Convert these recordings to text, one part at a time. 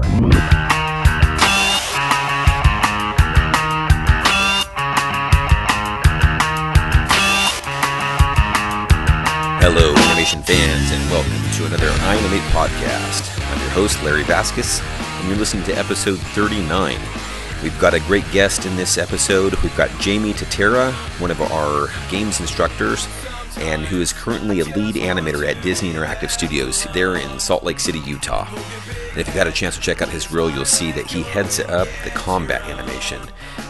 Hello, animation fans, and welcome to another iAnimate podcast. I'm your host, Larry Vasquez, and you're listening to episode 39. We've got a great guest in this episode. We've got Jamie Titera, one of our games instructors, and who is currently a lead animator at Disney Interactive Studios there in Salt Lake City, Utah. And if you've had a chance to check out his reel, you'll see that he heads up the combat animation.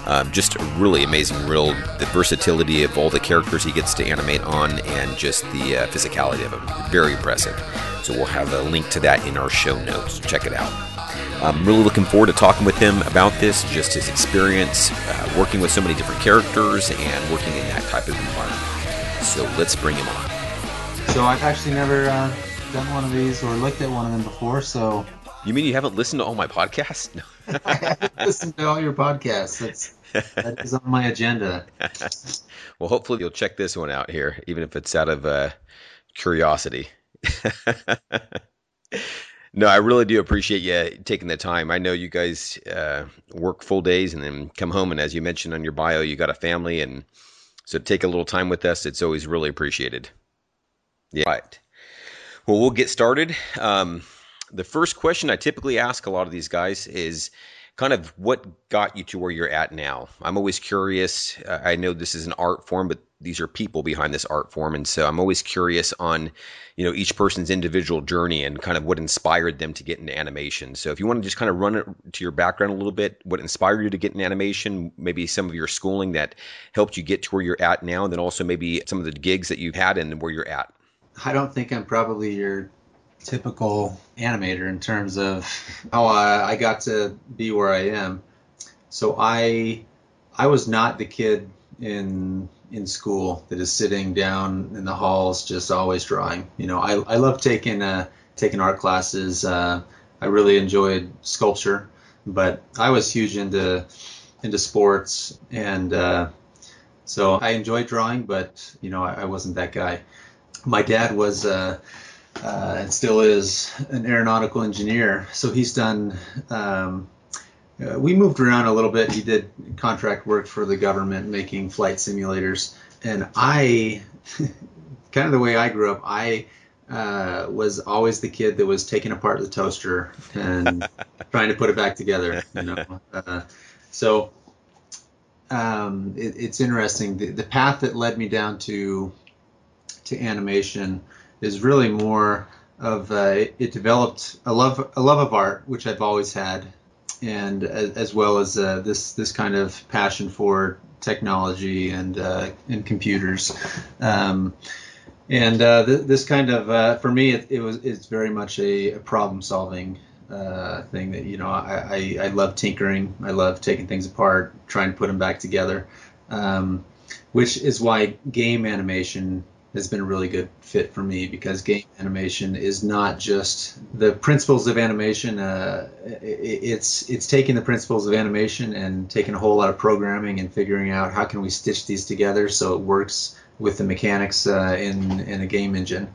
Um, just a really amazing reel. The versatility of all the characters he gets to animate on, and just the uh, physicality of them. Very impressive. So we'll have a link to that in our show notes. Check it out. I'm really looking forward to talking with him about this, just his experience uh, working with so many different characters and working in that type of environment. So let's bring him on. So I've actually never uh, done one of these or looked at one of them before. So You mean you haven't listened to all my podcasts? No. I haven't listened to all your podcasts. That's that is on my agenda. well, hopefully you'll check this one out here, even if it's out of uh, curiosity. no, I really do appreciate you taking the time. I know you guys uh, work full days and then come home, and as you mentioned on your bio, you got a family, and so take a little time with us. It's always really appreciated. Yeah. Right. Well, we'll get started. Um, the first question I typically ask a lot of these guys is kind of what got you to where you're at now. I'm always curious. Uh, I know this is an art form, but these are people behind this art form, and so I'm always curious on, you know, each person's individual journey and kind of what inspired them to get into animation. So if you want to just kind of run it to your background a little bit, what inspired you to get in animation, maybe some of your schooling that helped you get to where you're at now, and then also maybe some of the gigs that you've had and where you're at. I don't think I'm probably your typical animator in terms of how I, I got to be where I am. So I I was not the kid in in school that is sitting down in the halls just always drawing. You know, I, I love taking uh, taking art classes. Uh, I really enjoyed sculpture, but I was huge into into sports, and uh, so I enjoyed drawing, but you know, I, I wasn't that guy. My dad was. Uh, uh, and still is an aeronautical engineer. So he's done. Um, uh, we moved around a little bit. He did contract work for the government, making flight simulators. And I, kind of the way I grew up, I uh, was always the kid that was taking apart the toaster and trying to put it back together. You know, uh, so um, it, it's interesting. The, the path that led me down to to animation is really more of uh, it, it, developed a love a love of art, which I've always had, and as, well as uh, this this kind of passion for technology and uh, and computers. Um, and uh, th- this kind of uh, for me it, it, was it's very much a, a problem solving uh, thing that you know I, I, I love tinkering I love taking things apart trying to put them back together um, which is why game animation has been a really good fit for me because game animation is not just the principles of animation. Uh, it's it's taking the principles of animation and taking a whole lot of programming and figuring out how can we stitch these together so it works with the mechanics uh, in in a game engine.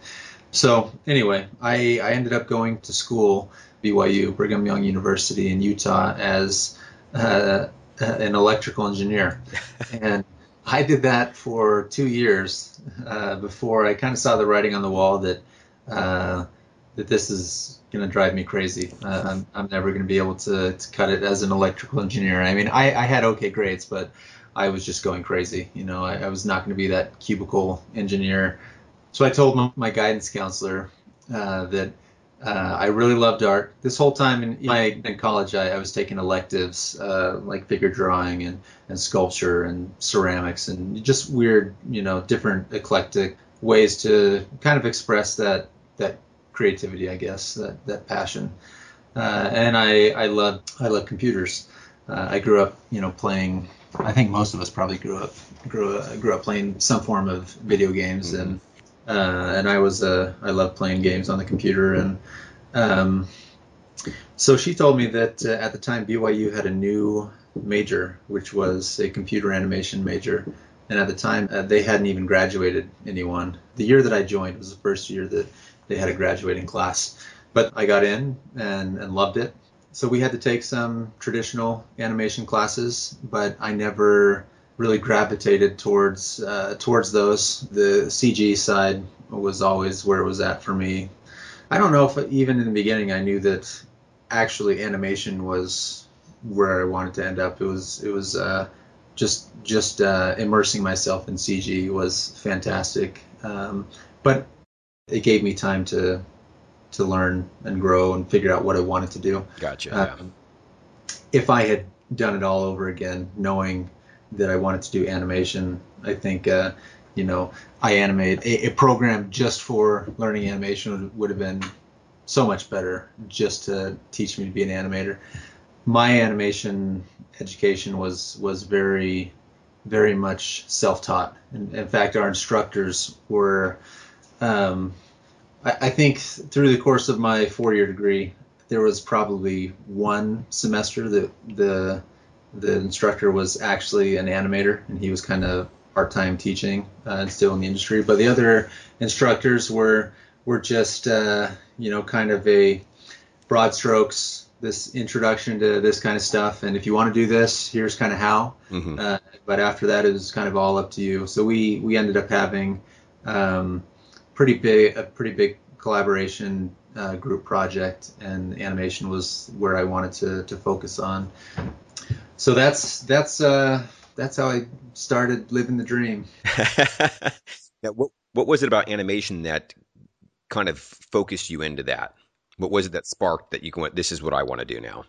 So anyway, I I ended up going to school BYU Brigham Young University in Utah as uh, an electrical engineer and I did that for two years uh, before I kind of saw the writing on the wall that uh, that this is going to drive me crazy. Uh, I'm, I'm never going to be able to, to cut it as an electrical engineer. I mean, I, I had okay grades, but I was just going crazy. You know, I, I was not going to be that cubicle engineer. So I told my, my guidance counselor uh, that uh, I really loved art. This whole time in, my, in college, I, I was taking electives uh, like figure drawing and, and sculpture and ceramics and just weird, you know, different eclectic ways to kind of express that that creativity, I guess, that that passion. Uh, and I I love I love computers. Uh, I grew up, you know, playing. I think most of us probably grew up grew up, grew up playing some form of video games mm-hmm. and uh, and I was uh, I love playing games on the computer, and um, so she told me that uh, at the time BYU had a new major, which was a computer animation major, and at the time uh, they hadn't even graduated anyone. The year that I joined was the first year that they had a graduating class, but I got in and, and loved it. so we had to take some traditional animation classes, but I never really gravitated towards uh, towards those. The CG side was always where it was at for me. I don't know if even in the beginning I knew that actually animation was where I wanted to end up. It was it was uh, just just uh, immersing myself in CG was fantastic. Um, but it gave me time to to learn and grow and figure out what I wanted to do. Gotcha. Um, if I had done it all over again, knowing that I wanted to do animation, I think uh, you know iAnimate a, a, program just for learning animation would, would have been so much better just to teach me to be an animator. My animation education was was very very much self-taught. In, in fact, our instructors were um, I, I think through the course of my four-year degree, there was probably one semester that the the instructor was actually an animator, and he was kind of part-time teaching uh, and still in the industry. But the other instructors were were just uh, you know kind of a broad strokes, this introduction to this kind of stuff, and if you want to do this, here's kind of how. Mm-hmm. Uh, but after that, it was kind of all up to you. So we we ended up having um, pretty big a pretty big collaboration uh, group project, and animation was where I wanted to to focus on. So that's that's uh, that's how I started living the dream. now, what what was it about animation that kind of focused you into that? What was it that sparked that you went, this is what I want to do now?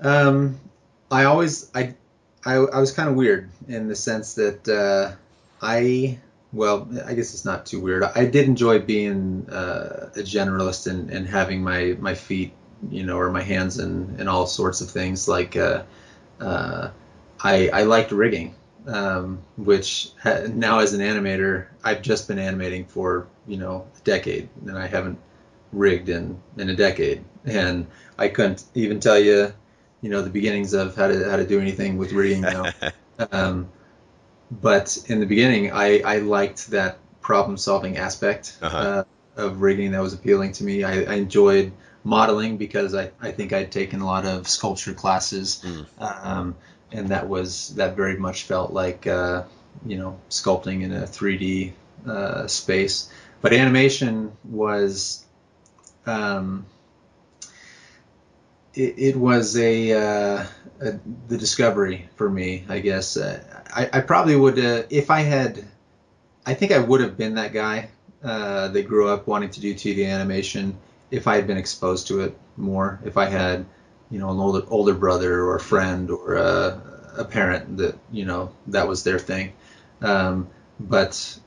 Um, I always I I, I was kind of weird in the sense that uh, I well, I guess it's not too weird. I did enjoy being uh, a generalist and, and having my, my feet, you know, or my hands in, in all sorts of things. Like, uh, uh, I, I liked rigging, um, which ha- now as an animator, I've just been animating for, you know, a decade, and I haven't rigged in, in a decade. And I couldn't even tell you, you know, the beginnings of how to, how to do anything with rigging now. um, but in the beginning, I, I liked that problem solving aspect uh-huh. uh, of rigging that was appealing to me. I, I, enjoyed modeling because I, I think I'd taken a lot of sculpture classes, mm. um, and that was that very much felt like uh, you know sculpting in a 3D uh, space. But animation was um, it, it was a, uh, a, the discovery for me, I guess. Uh, I, I, probably would uh, if I had. I think I would have been that guy uh, that grew up wanting to do 2D animation if I had been exposed to it more. If I had, you know, an older older brother or a friend or a, a parent that you know that was their thing. Um, but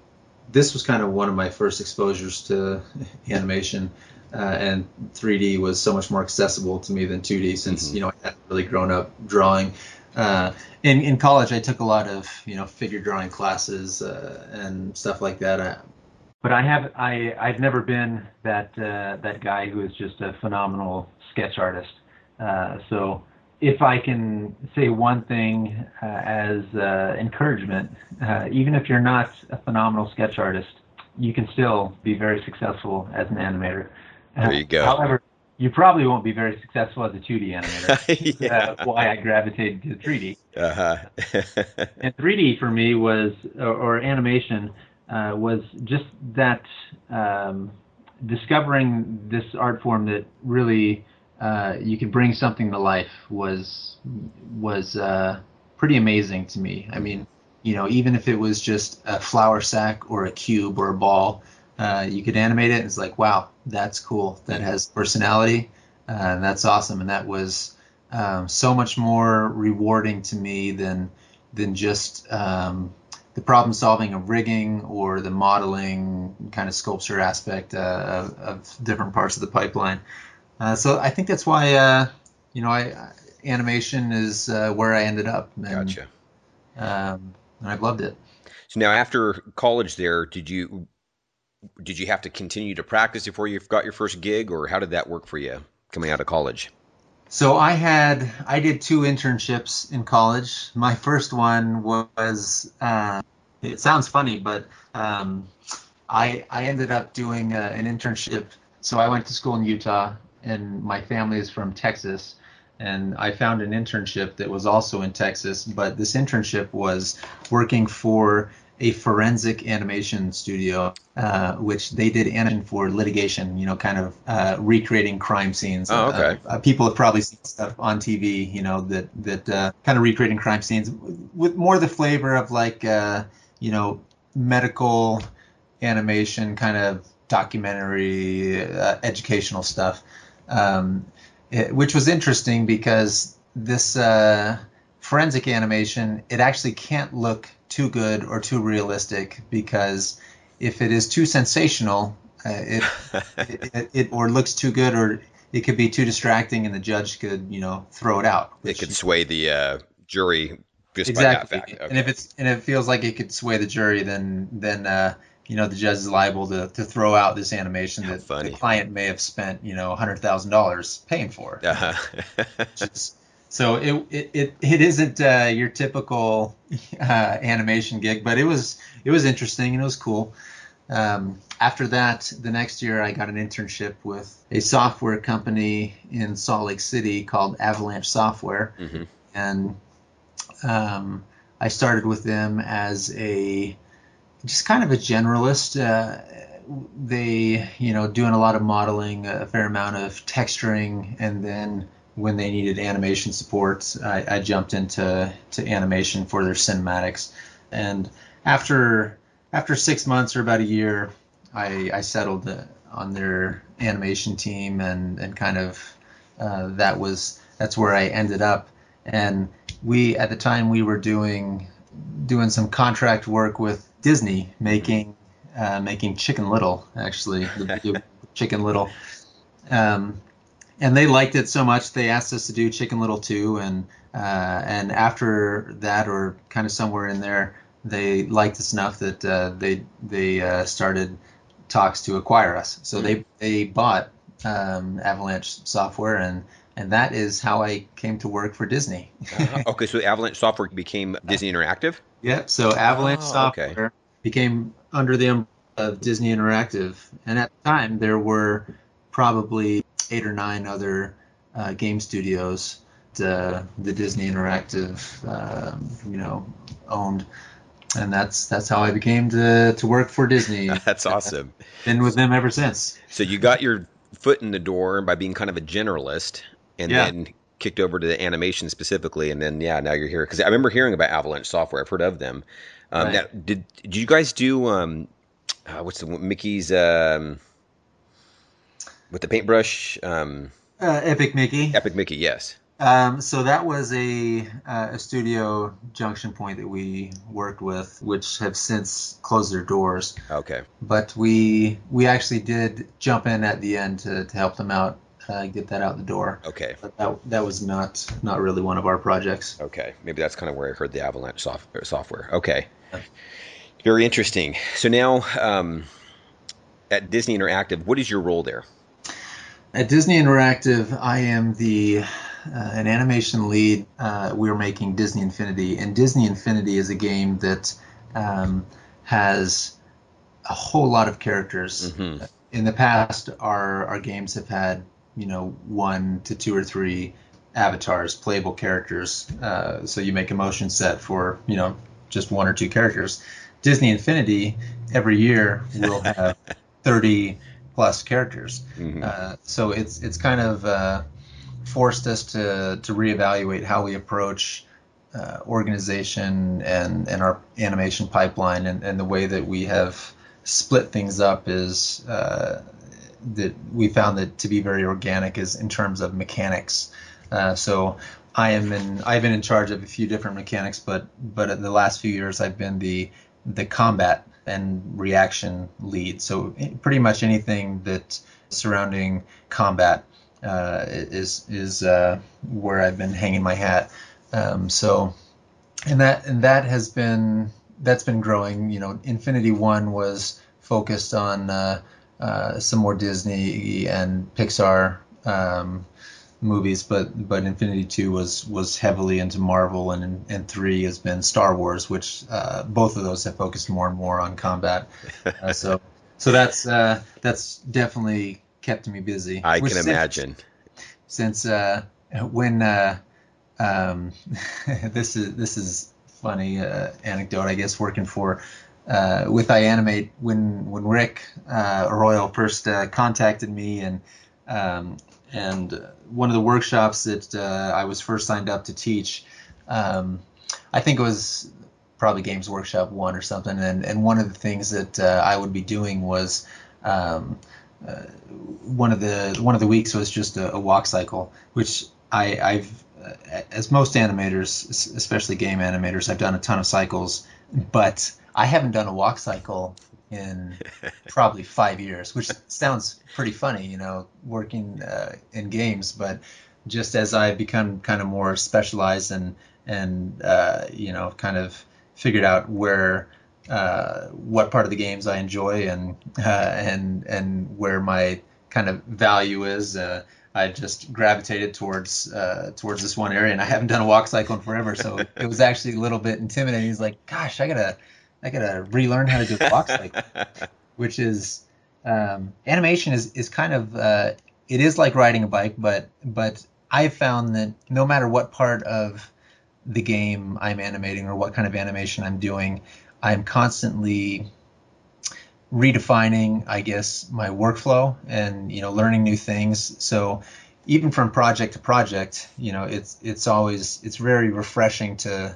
this was kind of one of my first exposures to animation uh, and 3D was so much more accessible to me than 2D since mm-hmm. you know I hadn't really grown up drawing. Uh, in in college, I took a lot of you know figure drawing classes uh, and stuff like that. I, but I have I I've never been that uh, that guy who is just a phenomenal sketch artist. Uh, so if I can say one thing uh, as encouragement, even if you're not a phenomenal sketch artist, you can still be very successful as an animator. There you go. However, you probably won't be very successful as a 2D animator. yeah. uh, why I gravitated to 3D. Uh-huh. and 3D for me was, or, or animation, uh, was just that um, discovering this art form that really uh, you could bring something to life was was uh, pretty amazing to me. I mean, you know, even if it was just a flour sack or a cube or a ball, uh, you could animate it and it's like wow that's cool that has personality uh, that's awesome and that was um, so much more rewarding to me than than just um, the problem solving of rigging or the modeling kind of sculpture aspect uh, of, of, different parts of the pipeline. Uh, so I think that's why uh, you know I animation is where I ended up. And, gotcha. um, and I've loved it. So now after college there did you did you have to continue to practice before you got your first gig, or how did that work for you coming out of college? So I had I did two internships in college. My first one was uh, it sounds funny, but um, I I ended up doing uh, an internship. So I went to school in Utah, and my family is from Texas. And I found an internship that was also in Texas, but this internship was working for a forensic animation studio, uh, which they did animation for litigation, you know, kind of uh, recreating crime scenes. Oh, okay. Uh, people have probably seen stuff on TV, you know, that that uh, kind of recreating crime scenes with more the flavor of like, uh, you know, medical animation, kind of documentary, uh, educational stuff, um, it, which was interesting because this forensic animation, it actually can't look too good or too realistic because if it is too sensational, uh, it, it, it, it, or looks too good or it could be too distracting and the judge could you know throw it out. Which, it could sway the uh, jury just exactly. by that fact. Okay. And if it's and it feels like it could sway the jury, then then uh, you know the judge is liable to, to throw out this animation How that funny. the client may have spent you know hundred thousand dollars paying for. Uh-huh. so it it, it, it isn't uh, your typical uh, animation gig, but it was it was interesting and it was cool. Um, after that, the next year I got an internship with a software company in Salt Lake City called Avalanche Software, mm-hmm. and um, I started with them as a just kind of a generalist. Uh, they, you know, doing a lot of modeling, a fair amount of texturing, and then when they needed animation support, I, I, jumped into to animation for their cinematics. And after after six months or about a year, I, I settled on their animation team, and and kind of uh, that was that's where I ended up. And we at the time we were doing doing some contract work with Disney, making uh, making Chicken Little actually, the Chicken Little. Um, and they liked it so much they asked us to do Chicken Little too, and uh, and after that, or kind of somewhere in there, they liked us enough that uh, they they uh, started talks to acquire us. So they they bought um, Avalanche Software, and and that is how I came to work for Disney. uh, okay, so Avalanche Software became Disney Interactive. Yep. So Avalanche Oh, Software okay. became under the umbrella of Disney Interactive, and at the time there were probably eight or nine other uh, game studios uh, the Disney Interactive, um, you know, owned, and that's that's how I became to to work for Disney. That's awesome. Been with them ever since. So you got your foot in the door by being kind of a generalist, and Yeah. then kicked over to the animation specifically, and then yeah, now you're here because I remember hearing about Avalanche Software. I've heard of them. Um, Right. now, did did you guys do um, uh, what's the Mickey's um, with the paintbrush? Um, Uh, Epic Mickey. Epic Mickey, yes. Um, so that was a, uh, a studio Junction Point that we worked with, which have since closed their doors. Okay, But we we actually did jump in at the end to, to help them out, uh, get that out the door. okay, But that, that was not not really one of our projects. okay. Maybe that's kind of where I heard the Avalanche soft, software. Okay, Yeah. very interesting. So now um, at Disney Interactive, what is your role there? At Disney Interactive, I am the uh, an animation lead. Uh, we're making Disney Infinity, and Disney Infinity is a game that um, has a whole lot of characters. Mhm. In the past, our our games have had you know one to two or three avatars, playable characters. Uh, so you make a motion set for you know just one or two characters. Disney Infinity every year will have 30 plus characters. Mhm. Uh, so it's it's kind of uh, forced us to to reevaluate how we approach uh, organization and and our animation pipeline and, and the way that we have split things up is uh, that we found that to be very organic is in terms of mechanics. Uh, so I am in I've been in charge of a few different mechanics, but but in the last few years I've been the the combat and reaction lead. So eh, pretty much anything that surrounding combat uh, is is uh, where I've been hanging my hat. Um, so and that and that has been that's been growing. You know, Infinity One was focused on uh, uh, some more Disney and Pixar um, movies, but but Infinity Two was was heavily into Marvel, and and three has been Star Wars, which uh, both of those have focused more and more on combat. Uh, so so that's uh, that's definitely kept me busy. I can imagine. Since uh, when uh, um, this is this is funny uh, anecdote, I guess, working for uh, with iAnimate when when Rick uh, Arroyo first uh, contacted me and um, and one of the workshops that uh, I was first signed up to teach, um, I think it was probably Games Workshop one or something, and and one of the things that uh, I would be doing was um, uh, one of the one of the weeks was just a, a walk cycle, which I, I've as most animators, especially game animators, I've done a ton of cycles, but I haven't done a walk cycle in probably five years, which sounds pretty funny, you know, working uh, in games. But just as I've become kind of more specialized and and uh, you know, kind of figured out where uh, what part of the games I enjoy and uh, and and where my kind of value is. Uh, I just gravitated towards uh, towards this one area, and I haven't done a walk cycle in forever, so it was actually a little bit intimidating. He's like, "Gosh, I gotta I gotta relearn how to do a walk cycle," which is um, animation is is kind of uh, it is like riding a bike, but but I've found that no matter what part of the game I'm animating or what kind of animation I'm doing, I'm constantly redefining, I guess, my workflow and you know learning new things. So even from project to project, you know, it's it's always it's very refreshing to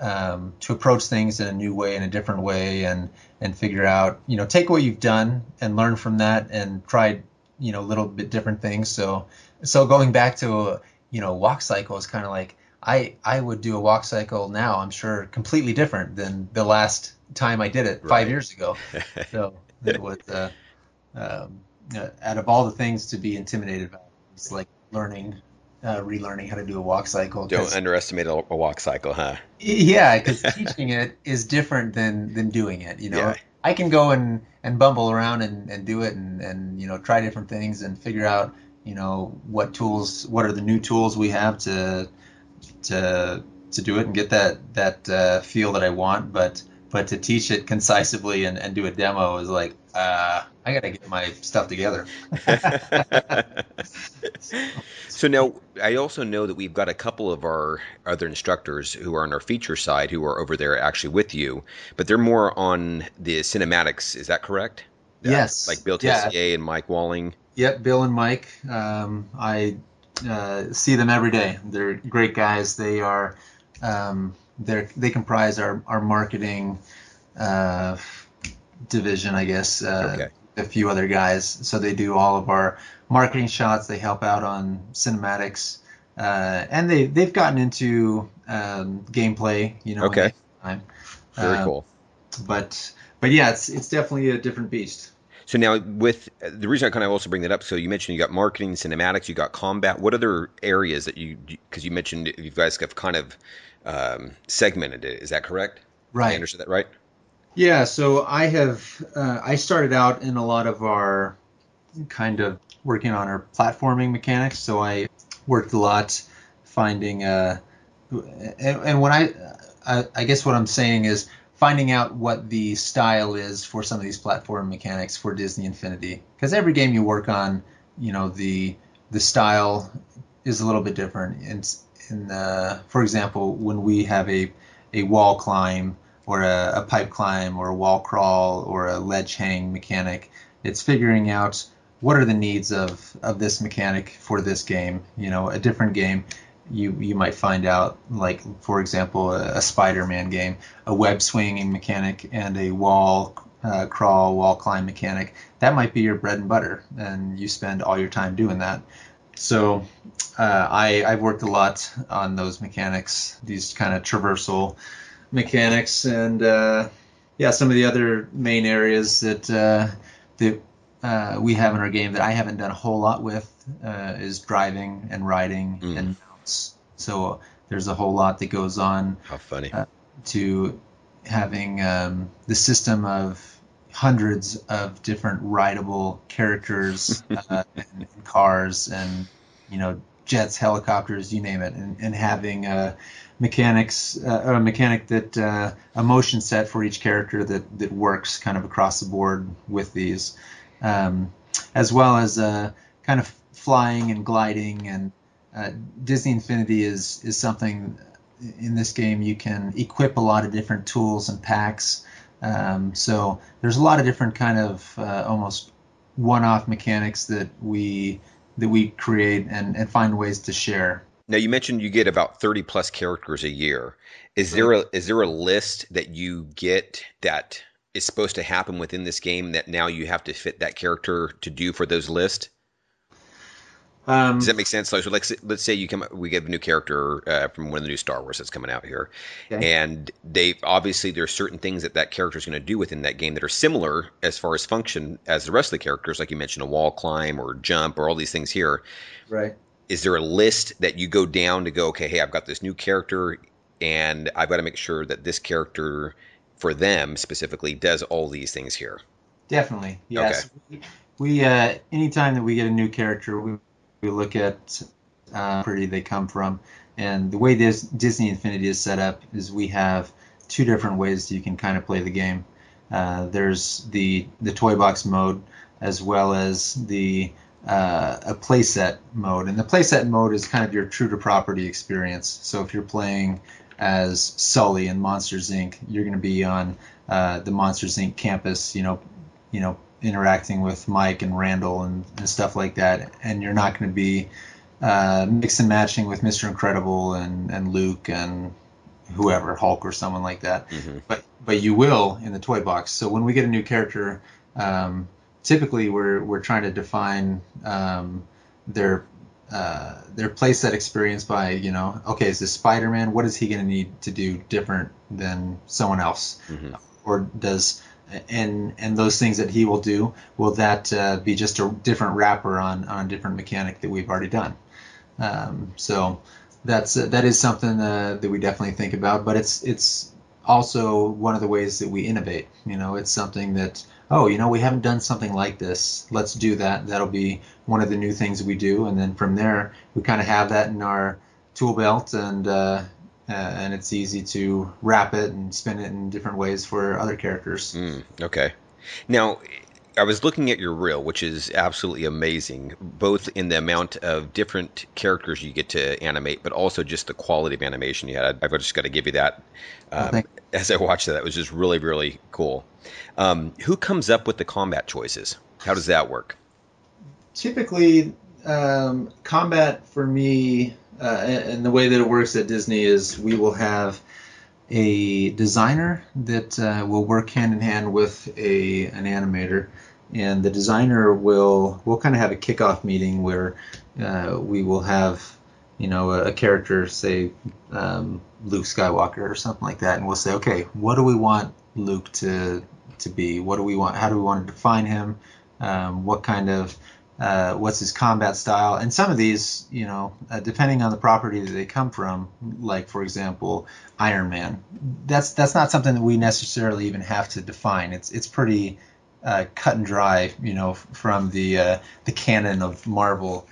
um, to approach things in a new way, in a different way, and and figure out, you know, take what you've done and learn from that, and try, you know, a little bit different things. So so going back to you know walk cycle is kind of like I I would do a walk cycle now. I'm sure completely different than the last time I did it five years ago. so it was uh, um, uh, out of all the things to be intimidated by, it's like learning, uh, relearning how to do a walk cycle. Don't underestimate a, a, walk cycle, huh? Yeah, because teaching it is different than than doing it. You know, yeah. I can go and and bumble around and, and do it and and you know try different things and figure out you know what tools, what are the new tools we have to to to do it and get that that uh, feel that I want, but but to teach it concisely and, and do a demo is like uh, I got to get my stuff together. so now I also know that we've got a couple of our other instructors who are on our feature side who are over there actually with you, but they're more on the cinematics. Is that correct? Yes. Uh, like Bill Tessier yeah. and Mike Walling. Yep, Bill and Mike. Um, I uh, see them every day. They're great guys. They are. Um, they they comprise our our marketing uh, division, I guess. Uh, okay. A few other guys, so they do all of our marketing shots. They help out on cinematics, uh, and they they've gotten into um, gameplay. You know. Okay. Very uh, cool. But but yeah, it's it's definitely a different beast. So now, with the reason I kind of also bring that up, so you mentioned you got marketing, cinematics, you got combat. What other areas that you, because you mentioned you guys have kind of um, segmented it. Is that correct? Right. I understood that right? Yeah. So I have uh, I started out in a lot of our kind of working on our platforming mechanics. So I worked a lot finding uh, and, and when I, I I guess what I'm saying is finding out what the style is for some of these platform mechanics for Disney Infinity because every game you work on, you know the the style is a little bit different. And in the, for example, when we have a, a wall climb or a, a pipe climb or a wall crawl or a ledge hang mechanic, it's figuring out what are the needs of, of this mechanic for this game. You know, a different game, you you might find out, like for example, a, a Spider-Man game, a web swinging mechanic and a wall uh, crawl, wall climb mechanic. That might be your bread and butter, and you spend all your time doing that. So uh, I, I've worked a lot on those mechanics, these kind of traversal mechanics, and uh, yeah, some of the other main areas that uh, that uh, we have in our game that I haven't done a whole lot with uh, is driving and riding mm. and mounts. So there's a whole lot that goes on. How funny. Uh, to having um, the system of hundreds of different rideable characters uh, and, cars and you know jets, helicopters, you name it, and, and having uh, mechanics uh, a mechanic that uh, a motion set for each character that that works kind of across the board with these. Um, as well as uh, kind of flying and gliding. And uh, Disney Infinity is is something in this game you can equip a lot of different tools and packs. Um, so there's a lot of different kind of uh, almost one-off mechanics that we that we create and, and find ways to share. Now you mentioned you get about 30 plus characters a year. Is there a is there a list that you get that is supposed to happen within this game that now you have to fit that character to do for those lists? Um, Does that make sense? So, like, let's say you come, we get a new character uh, from one of the new Star Wars that's coming out here, okay. and they obviously there's certain things that that character is going to do within that game that are similar as far as function as the rest of the characters, like you mentioned, a wall climb or jump or all these things here. Right. Is there a list that you go down to go? Okay, hey, I've got this new character, and I've got to make sure that this character, for them specifically, does all these things here. Definitely, yes. Okay. We, we uh, anytime that we get a new character, we we look at uh, pretty they come from. And the way this Disney Infinity is set up is we have two different ways you can kind of play the game. Uh, there's the the toy box mode as well as the uh, a playset mode, and the playset mode is kind of your true to property experience. So if you're playing as Sully in Monsters Inc., you're going to be on uh, the Monsters Inc. campus, you know, you know, interacting with Mike and Randall and, and stuff like that, and you're not going to be uh, mix and matching with Mr. Incredible and, and Luke and whoever Hulk or someone like that. Mm-hmm. But but you will in the toy box. So when we get a new character, um, typically we're we're trying to define um, their uh, their playset experience by you know okay is this Spider-Man what is he going to need to do different than someone else mm-hmm. or does and and those things that he will do will that uh, be just a different wrapper on on a different mechanic that we've already done. Um, so that's uh, that is something uh, that we definitely think about but it's it's also one of the ways that we innovate. You know it's something that oh you know we haven't done something like this. Let's do that. That'll be one of the new things we do. And then from there we kind of have that in our tool belt and uh, uh, and it's easy to wrap it and spin it in different ways for other characters. Mm, okay. Now, I was looking at your reel, which is absolutely amazing, both in the amount of different characters you get to animate, but also just the quality of animation you had. I've just got to give you that. Um, oh, as I watched that, that was just really, really cool. Um, who comes up with the combat choices? How does that work? Typically, um, combat for me uh, and the way that it works at Disney is we will have a designer that uh, will work hand in hand with a an animator, and the designer will will kind of have a kickoff meeting where uh, we will have you know a, a character say um, Luke Skywalker or something like that, and we'll say okay, what do we want Luke to to be? What do we want? How do we want to define him? Um, what kind of uh, what's his combat style, and some of these, you know, uh, depending on the property that they come from, like for example, Iron Man, that's that's not something that we necessarily even have to define. It's it's pretty uh, cut and dry, you know, from the uh, the canon of Marvel,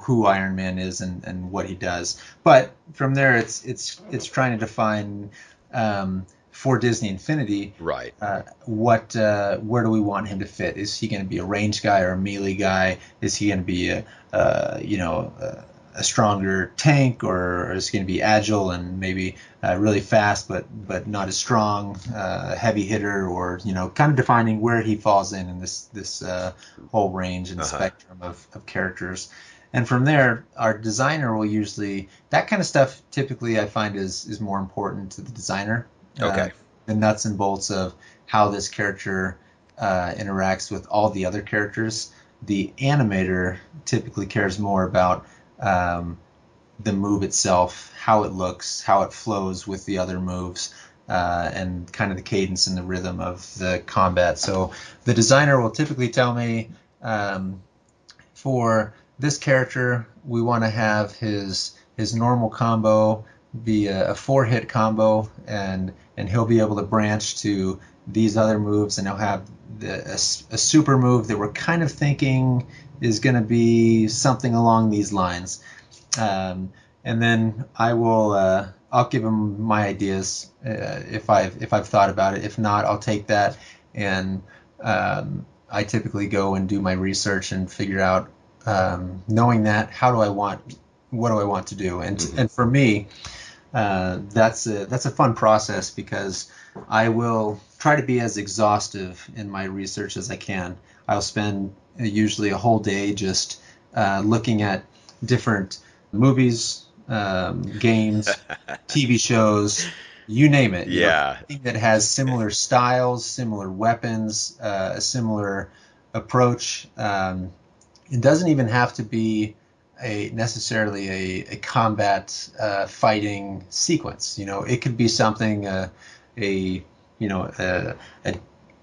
who Iron Man is and, and what he does. But from there, it's it's it's trying to define. Um, for Disney Infinity, right? Uh, what uh, where do we want him to fit? Is he going to be a range guy or a melee guy? Is he going to be a uh, you know a, a, stronger tank, or is he going to be agile and maybe uh, really fast but but not as strong, uh, heavy hitter, or you know kind of defining where he falls in in this this uh, whole range and uh-huh. spectrum of, of characters. And from there, our designer will usually that kind of stuff. Typically, I find is is more important to the designer Okay. Uh, the nuts and bolts of how this character uh, interacts with all the other characters. The animator typically cares more about um, the move itself, how it looks, how it flows with the other moves, uh, and kind of the cadence and the rhythm of the combat. So the designer will typically tell me um, for this character, we want to have his his normal combo be a, a four hit combo, and and he'll be able to branch to these other moves, and he'll have the, a, a super move that we're kind of thinking is going to be something along these lines. Um, and then I will uh, I'll give him my ideas uh, if I've if I've thought about it. If not, I'll take that and um, I typically go and do my research and figure out, um, knowing that, how do I want, what do I want to do? And Mhm. and for me, uh, that's a that's a fun process because I will try to be as exhaustive in my research as I can. I'll spend uh, usually a whole day just uh, looking at different movies, um, games, TV shows, you name it. you know, Yeah. that has similar styles, similar weapons, uh, a similar approach. Um, it doesn't even have to be a necessarily a, a combat uh, fighting sequence. You know, it could be something uh, a you know a, a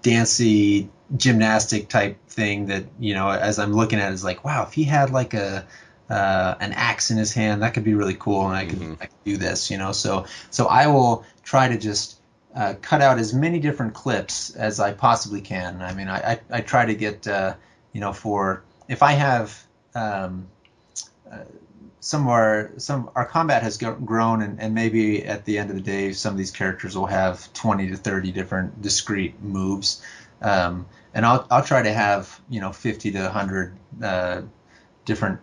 dancey gymnastic type thing that you know as I'm looking at it, is like wow if he had like a uh, an axe in his hand that could be really cool and I could, Mhm. I could do this you know so so I will try to just uh, cut out as many different clips as I possibly can. I mean, I, I, I try to get, uh, you know, for if I have um, some of our some our combat has grown, and, and maybe at the end of the day, some of these characters will have 20 to 30 different discrete moves, um, and I'll I'll try to have you know 50 to 100 uh, different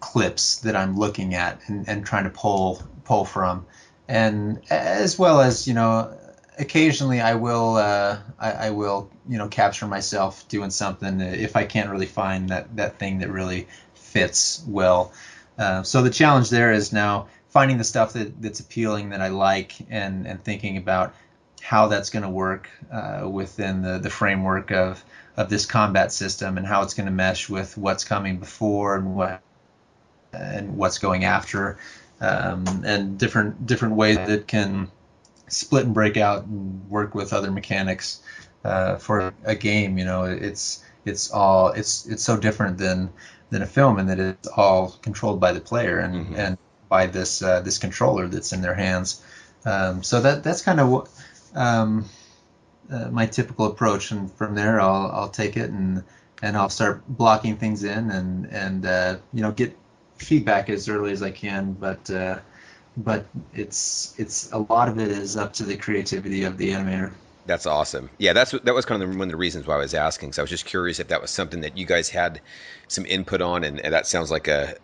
clips that I'm looking at and, and trying to pull pull from. And as well as you know occasionally I will uh, I, I will you know capture myself doing something if I can't really find that that thing that really fits well. Uh, so the challenge there is now finding the stuff that, that's appealing that I like and and thinking about how that's going to work uh, within the, the framework of of this combat system and how it's going to mesh with what's coming before and what and what's going after um, and different different ways that can split and break out and work with other mechanics uh, for a game. You know, it's it's all it's it's so different than than a film and that it's all controlled by the player and Mhm. and by this uh, this controller that's in their hands. Um, so that that's kind of what um, uh, my typical approach, and from there I'll I'll take it and and I'll start blocking things in and and uh, you know get feedback as early as I can, but uh, but it's it's a lot of it is up to the creativity of the animator. That's awesome. Yeah, that's that was kind of one of the reasons why I was asking. So I was just curious if that was something that you guys had some input on, and, and that sounds like a.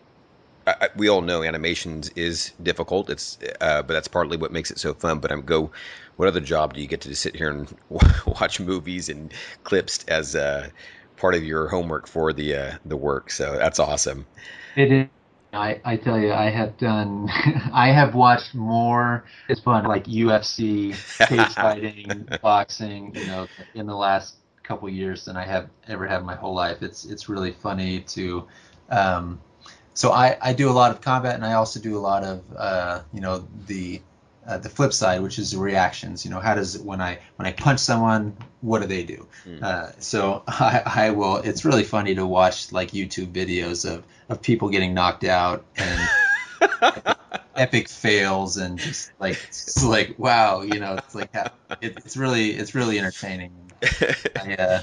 I- we all know animations is difficult. It's, uh, but that's partly what makes it so fun. But I'm go. What other job do you get to sit here and watch movies and clips as uh, part of your homework for the uh, the work? So that's awesome. It is. I, I tell you, I have done. I have watched more. It's fun, like UFC, cage fighting, boxing. You know, in the last couple years than I have ever had in my whole life. It's it's really funny to. Um, so I, I do a lot of combat, and I also do a lot of uh, you know the uh, the flip side, which is reactions. You know, how does when I when I punch someone, what do they do? Hmm. Uh, so I, I will. It's really funny to watch like YouTube videos of of people getting knocked out and epic fails and just like it's like wow, you know, it's like it, it's really it's really entertaining. I, uh,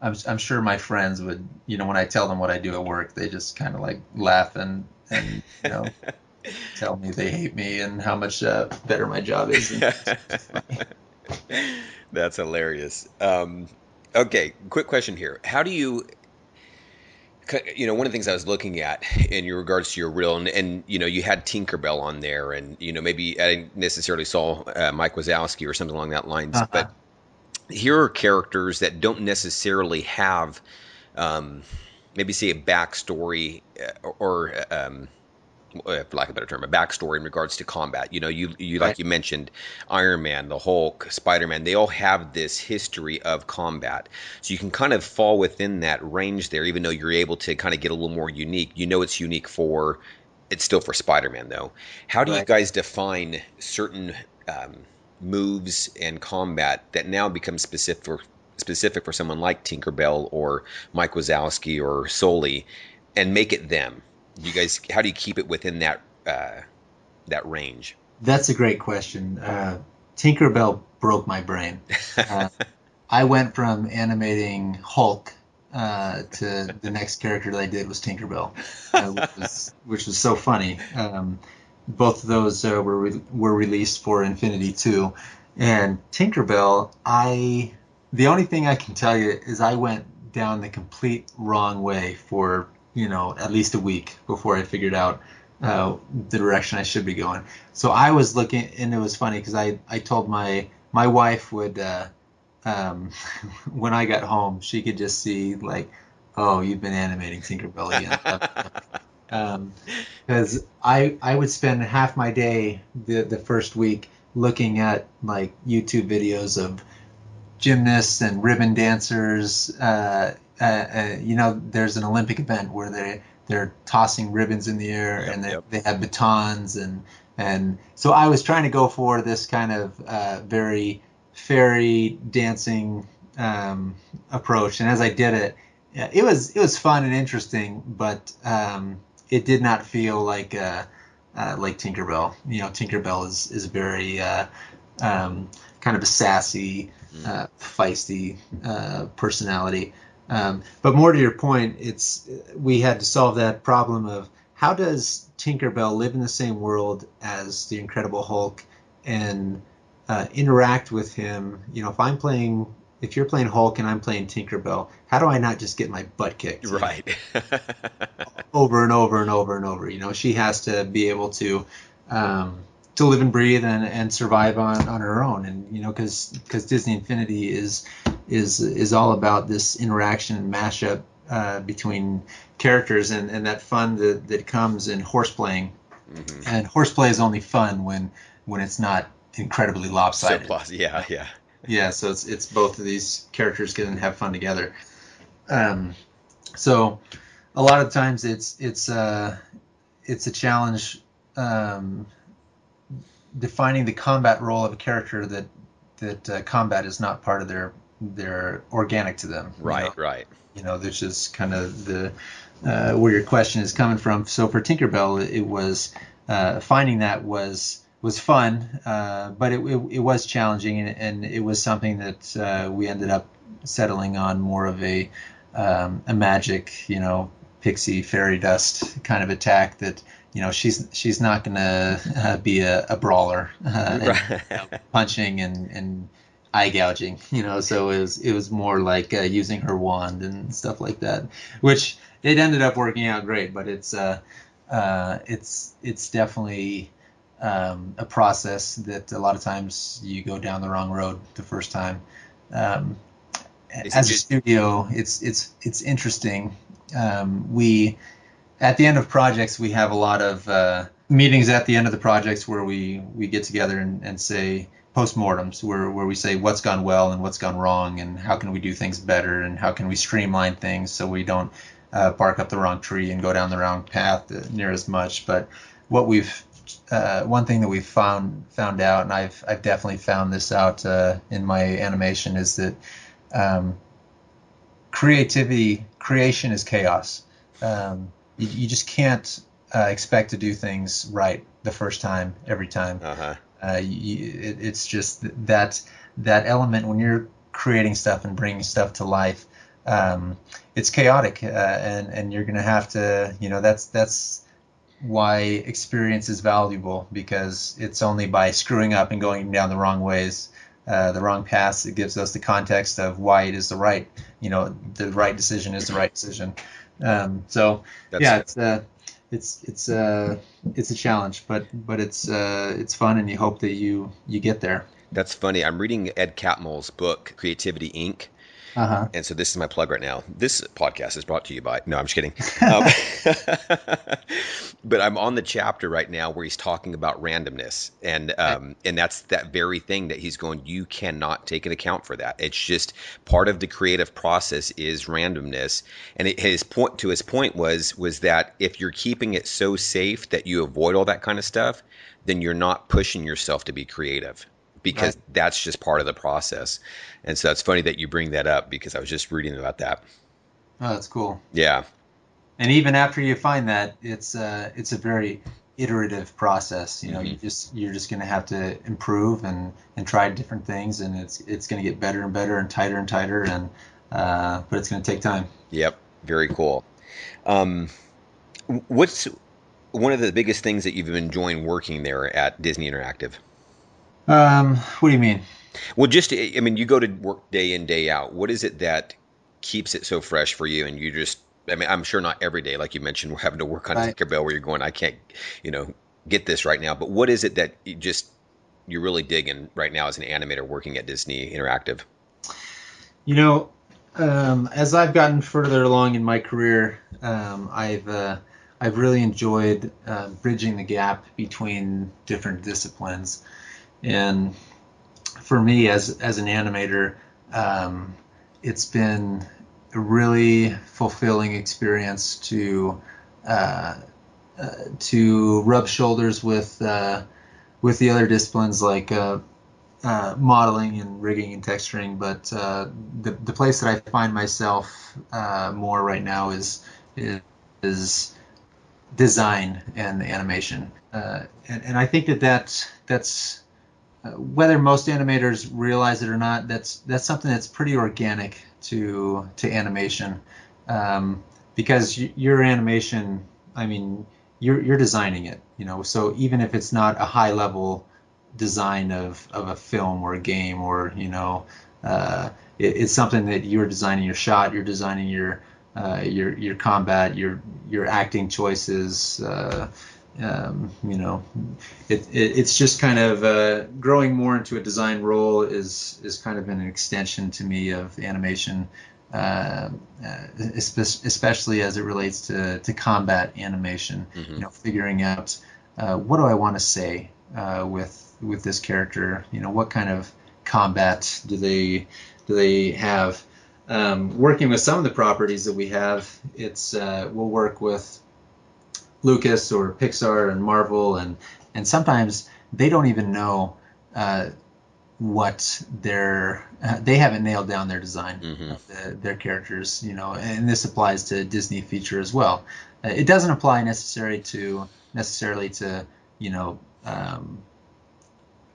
I'm I'm sure my friends would, you know, when I tell them what I do at work, they just kind of like laugh and and you know tell me they hate me and how much uh, better my job is. That's hilarious. Um, okay, quick question here. How do you, you know, one of the things I was looking at in your regards to your reel, and, and you know, you had Tinkerbell on there, and you know, maybe I didn't necessarily saw uh, Mike Wazowski or something along that lines, Uh-huh. but here are characters that don't necessarily have, um, maybe say a backstory uh, or. Um, uh, for lack of a better term, a backstory in regards to combat. You know, you you like Right. you mentioned, Iron Man, the Hulk, Spider Man. They all have this history of combat, so you can kind of fall within that range there. Even though you're able to kind of get a little more unique, you know, it's unique for. It's still for Spider Man though. How do you guys define certain um, moves and combat that now become specific for specific for someone like Tinkerbell or Mike Wazowski or Sully, and make it them? You guys, how do you keep it within that uh, that range? That's a great question. Uh, Tinkerbell broke my brain. Uh, I went from animating Hulk uh, to the next character that I did was Tinkerbell, uh, which, was, which was so funny. Um, both of those uh, were re- were released for Infinity 2, and Tinkerbell. I the only thing I can tell you is I went down the complete wrong way for you know at least a week before I figured out uh, the direction I should be going. So I was looking, and it was funny because I I told my my wife would uh, um, when I got home she could just see like oh you've been animating Tinkerbell again. because um, I I would spend half my day the the first week looking at like YouTube videos of gymnasts and ribbon dancers. Uh, uh, uh, you know, there's an Olympic event where they they're tossing ribbons in the air yep, and they, yep. they have batons and and so I was trying to go for this kind of uh, very fairy dancing um, approach, and as I did it, it was it was fun and interesting, but um, it did not feel like uh, uh, like Tinkerbell. You know, Tinkerbell is is very uh, um, kind of a sassy, mm. uh, feisty uh, personality. Um, but more to your point, it's we had to solve that problem of how does Tinkerbell live in the same world as the Incredible Hulk and uh, interact with him. You know, if I'm playing if you're playing Hulk and I'm playing Tinkerbell, how do I not just get my butt kicked? Right. over and over and over and over. You know, she has to be able to um, to live and breathe and, and survive on, on her own. And you know, because because Disney Infinity is is is all about this interaction and mashup uh, between characters and, and that fun that, that comes in horseplaying. Mm-hmm. And horseplay is only fun when when it's not incredibly lopsided. So yeah, yeah yeah, so it's it's both of these characters can have fun together. Um, so a lot of times it's it's uh, it's a challenge um, defining the combat role of a character that that uh, combat is not part of their their organic to them. Right, know? right. You know, this is kind of the uh, where your question is coming from. So for Tinkerbell, it was uh, finding that was was fun, uh, but it, it, it, was challenging, and, and, it was something that uh, we ended up settling on more of a um, a magic, you know, pixie fairy dust kind of attack. That you know she's she's not going to uh, be a, a brawler, uh, and, you know, punching and and eye gouging, you know. So it was it was more like uh, using her wand and stuff like that, which it ended up working out great. But it's uh, it's it's definitely um, a process that a lot of times you go down the wrong road the first time. Um, as a studio, it's it's it's interesting. Um, we at the end of projects we have a lot of uh, meetings at the end of the projects where we we get together and, and say postmortems where where we say what's gone well and what's gone wrong and how can we do things better and how can we streamline things so we don't uh, bark up the wrong tree and go down the wrong path near as much. But what we've uh, one thing that we've found found out, and I've I've definitely found this out uh, in my animation, is that um, creativity creation is chaos. Um, you, you, just can't uh, expect to do things right the first time every time. Uh-huh. Uh, you, it, it's just that that element when you're creating stuff and bringing stuff to life. Um, it's chaotic, uh, and and you're gonna have to, you know, that's that's why experience is valuable because it's only by screwing up and going down the wrong ways, uh, the wrong paths, it gives us the context of why it is the right, you know, the right decision is the right decision. Um, so That's yeah, it's uh, it's it's uh, it's a challenge, but but it's uh, it's fun, and you hope that you you get there. That's funny. I'm reading Ed Catmull's book, Creativity Inc. Uh-huh. And so this is my plug right now. This podcast is brought to you by. No, I'm just kidding. Um, but I'm on the chapter right now where he's talking about randomness, and um, and that's that very thing that he's going. You cannot take an account for that. It's just part of the creative process is randomness. And it, his point to his point was was that if you're keeping it so safe that you avoid all that kind of stuff, then you're not pushing yourself to be creative because right. that's just part of the process. And so it's funny that you bring that up because I was just reading about that. Oh, that's cool. Yeah. And even after you find that, it's uh, it's a very iterative process. You know, mm-hmm. you just you're just going to have to improve and and try different things, and it's it's going to get better and better and tighter and tighter, and uh, but it's going to take time. Yep. Very cool. Um, what's one of the biggest things that you've been enjoying working there at Disney Interactive? Um, what do you mean? Well, just I mean, you go to work day in day out. What is it that keeps it so fresh for you, and you just I mean, I'm sure not every day, like you mentioned, we're having to work on right. Tinkerbell where you're going, I can't, you know, get this right now. But what is it that you just you're really digging right now as an animator working at Disney Interactive? You know, um, as I've gotten further along in my career, um, I've uh, I've really enjoyed uh, bridging the gap between different disciplines, and for me as as an animator, um, it's been a really fulfilling experience to uh, uh, to rub shoulders with uh, with the other disciplines like uh, uh, modeling and rigging and texturing. But uh, the the place that I find myself more right now is is, is design and animation, and, and I think that that that's whether most animators realize it or not, that's that's something that's pretty organic to to animation, um, because y- your animation, I mean, you're you're designing it, you know. So even if it's not a high level design of of a film or a game or you know, uh, it, it's something that you're designing your shot, you're designing your uh, your your combat, your your acting choices. Uh, um, you know, it, it, it's just kind of uh, growing more into a design role is is kind of an extension to me of animation, uh, uh especially as it relates to, to combat animation. Mm-hmm. You know, figuring out uh, what do I want to say uh, with with this character. You know, what kind of combat do they do they have? Um, working with some of the properties that we have, it's uh, we'll work with Lucas or Pixar and Marvel, and and sometimes they don't even know uh, what their uh, they haven't nailed down their design mm-hmm. of the, their characters, you know, and this applies to Disney feature as well. Uh, it doesn't apply necessarily to necessarily to you know um,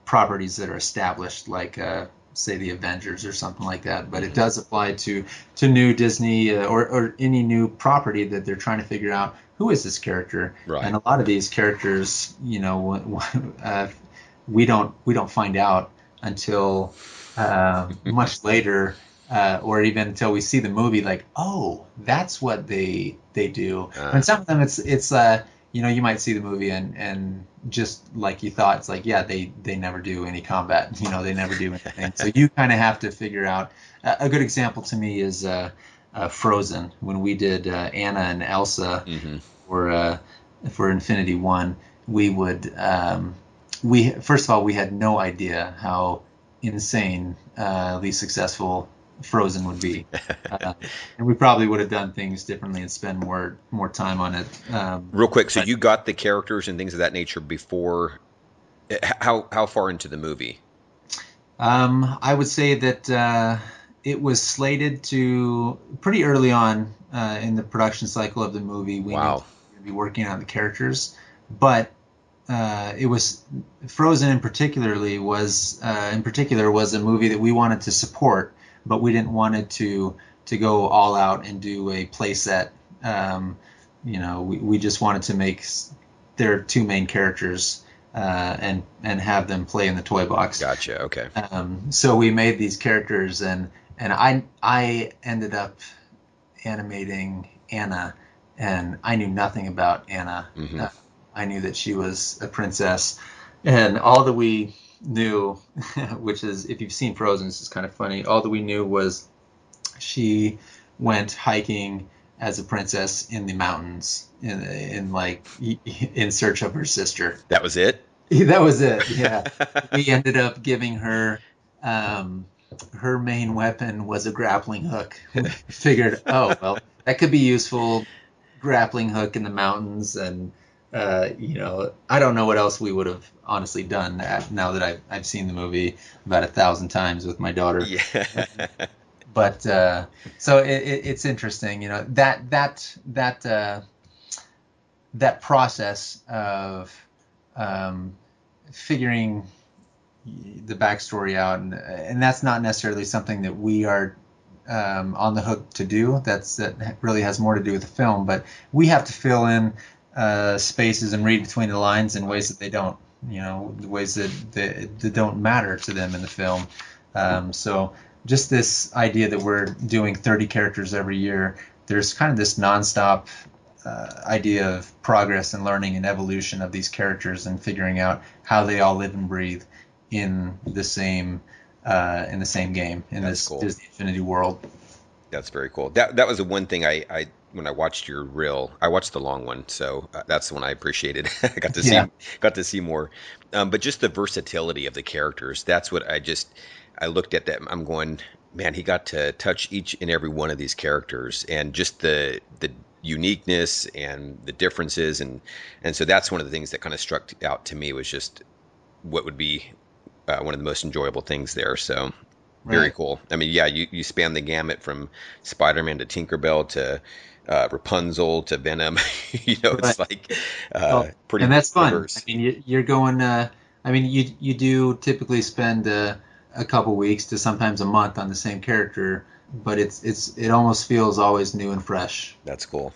properties that are established like uh, say the Avengers or something like that. But it mm-hmm. does apply to to new Disney uh, or or any new property that they're trying to figure out who is this character? Right. And a lot of these characters, you know, uh, we don't we don't find out until uh, much later, uh, or even until we see the movie. Like, oh, that's what they they do. Uh. And some of them, it's it's uh, you know, you might see the movie and and just like you thought, it's like, yeah, they they never do any combat. You know, they never do anything. so you kind of have to figure out. A good example to me is. Uh, Frozen when we did uh, Anna and Elsa mm-hmm. for uh, for Infinity One. We would um, we first of all we had no idea how insanely uh, successful Frozen would be, uh, and we probably would have done things differently and spend more more time on it. Um, Real quick, so but, you got the characters and things of that nature before. How how far into the movie? Um, I would say that uh, it was slated to pretty early on uh, in the production cycle of the movie. We wow. knew be working on the characters, but uh, it was Frozen in particularly was uh, in particular was a movie that we wanted to support, but we didn't want it to to go all out and do a playset. Um, you know, we, we just wanted to make their two main characters uh, and and have them play in the toy box. Gotcha. Okay. Um, so we made these characters and and I I ended up animating Anna, and I knew nothing about Anna. Mm-hmm. Uh, I knew that she was a princess, and all that we knew, which is if you've seen Frozen, this is kind of funny. All that we knew was she went hiking as a princess in the mountains in, in like in search of her sister. That was it. that was it. Yeah, we ended up giving her um, her main weapon was a grappling hook. figured, oh well, that could be useful. Grappling hook in the mountains, and uh, you know, I don't know what else we would have honestly done now that I've I've seen the movie about a thousand times with my daughter. Yeah. but uh, so it, it, it's interesting, you know, that that that uh, that process of um, figuring the backstory out, and and that's not necessarily something that we are um, on the hook to do. That's that really has more to do with the film, but we have to fill in uh, spaces and read between the lines in ways that they don't, you know, the ways that, that, that don't matter to them in the film. Um, so just this idea that we're doing 30 characters every year. There's kind of this nonstop uh, idea of progress and learning and evolution of these characters and figuring out how they all live and breathe in the same uh, in the same game in That's this cool. Disney Infinity world. That's very cool. That that was the one thing I, I when I watched your reel. I watched the long one, so uh, that's the one I appreciated. I got to see yeah. got to see more, um, but just the versatility of the characters. That's what I just I looked at that. I'm going, man. He got to touch each and every one of these characters, and just the the uniqueness and the differences, and and so that's one of the things that kind of struck out to me was just what would be uh, one of the most enjoyable things there. So very right. cool. I mean, yeah, you, you span the gamut from Spider-Man to Tinkerbell to uh, Rapunzel to Venom. you know, it's right. like uh, oh, pretty. And that's diverse. fun. I mean, you, are going. Uh, I mean, you you do typically spend uh, a couple weeks to sometimes a month on the same character, but it's it's it almost feels always new and fresh. That's cool.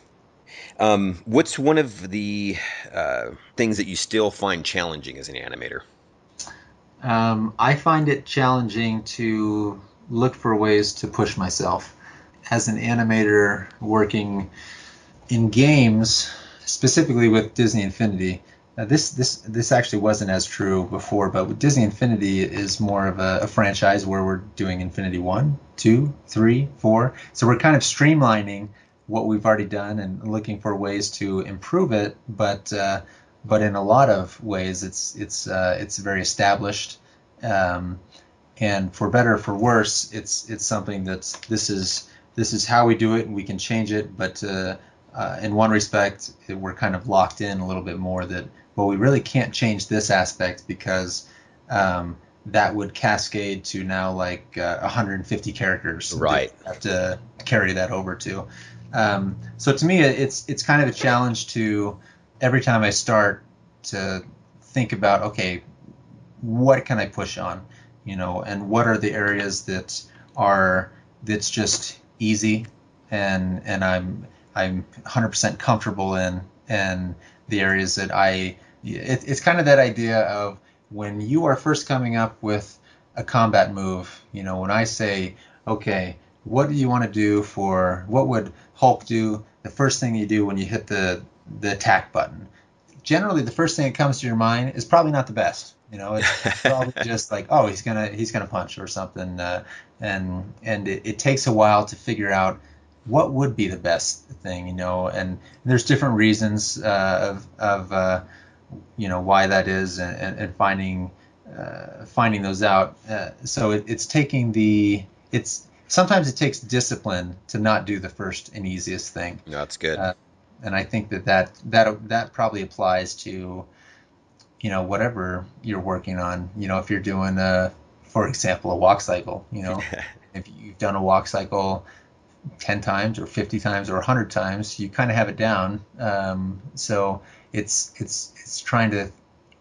Um, what's one of the uh, things that you still find challenging as an animator? Um, I find it challenging to look for ways to push myself. As an animator working in games, specifically with Disney Infinity, uh, this this this actually wasn't as true before, but with Disney Infinity is more of a, a, franchise where we're doing Infinity one, two, three, four. So we're kind of streamlining what we've already done and looking for ways to improve it. But uh, but in a lot of ways, it's it's uh, it's very established, um, and for better or for worse, it's it's something that's this is this is how we do it, and we can change it. But uh, uh, in one respect, we're kind of locked in a little bit more that well, we really can't change this aspect because um, that would cascade to now like uh, 150 characters. Right. Have to carry that over to. Um, so to me, it's it's kind of a challenge to every time I start to think about okay, what can I push on, you know, and what are the areas that are that's just easy and and I'm I'm 100% comfortable in and the areas that I it, it's kind of that idea of when you are first coming up with a combat move, you know, when I say, okay, what do you want to do for what would Hulk do? The first thing you do when you hit the the attack button. Generally, the first thing that comes to your mind is probably not the best. You know, it's probably just like, oh, he's gonna he's gonna punch or something, uh, and and it, it, takes a while to figure out what would be the best thing. You know, and there's different reasons uh, of of uh, you know why that is, and, and, and finding uh, finding those out. Uh, so it, it's taking the it's sometimes it takes discipline to not do the first and easiest thing. No, that's good. And I think that that that that probably applies to you know whatever you're working on. You know, if you're doing a, for example, a walk cycle. You know, if you've done a walk cycle 10 times or 50 times or 100 times you kind of have it down um, so it's it's it's trying to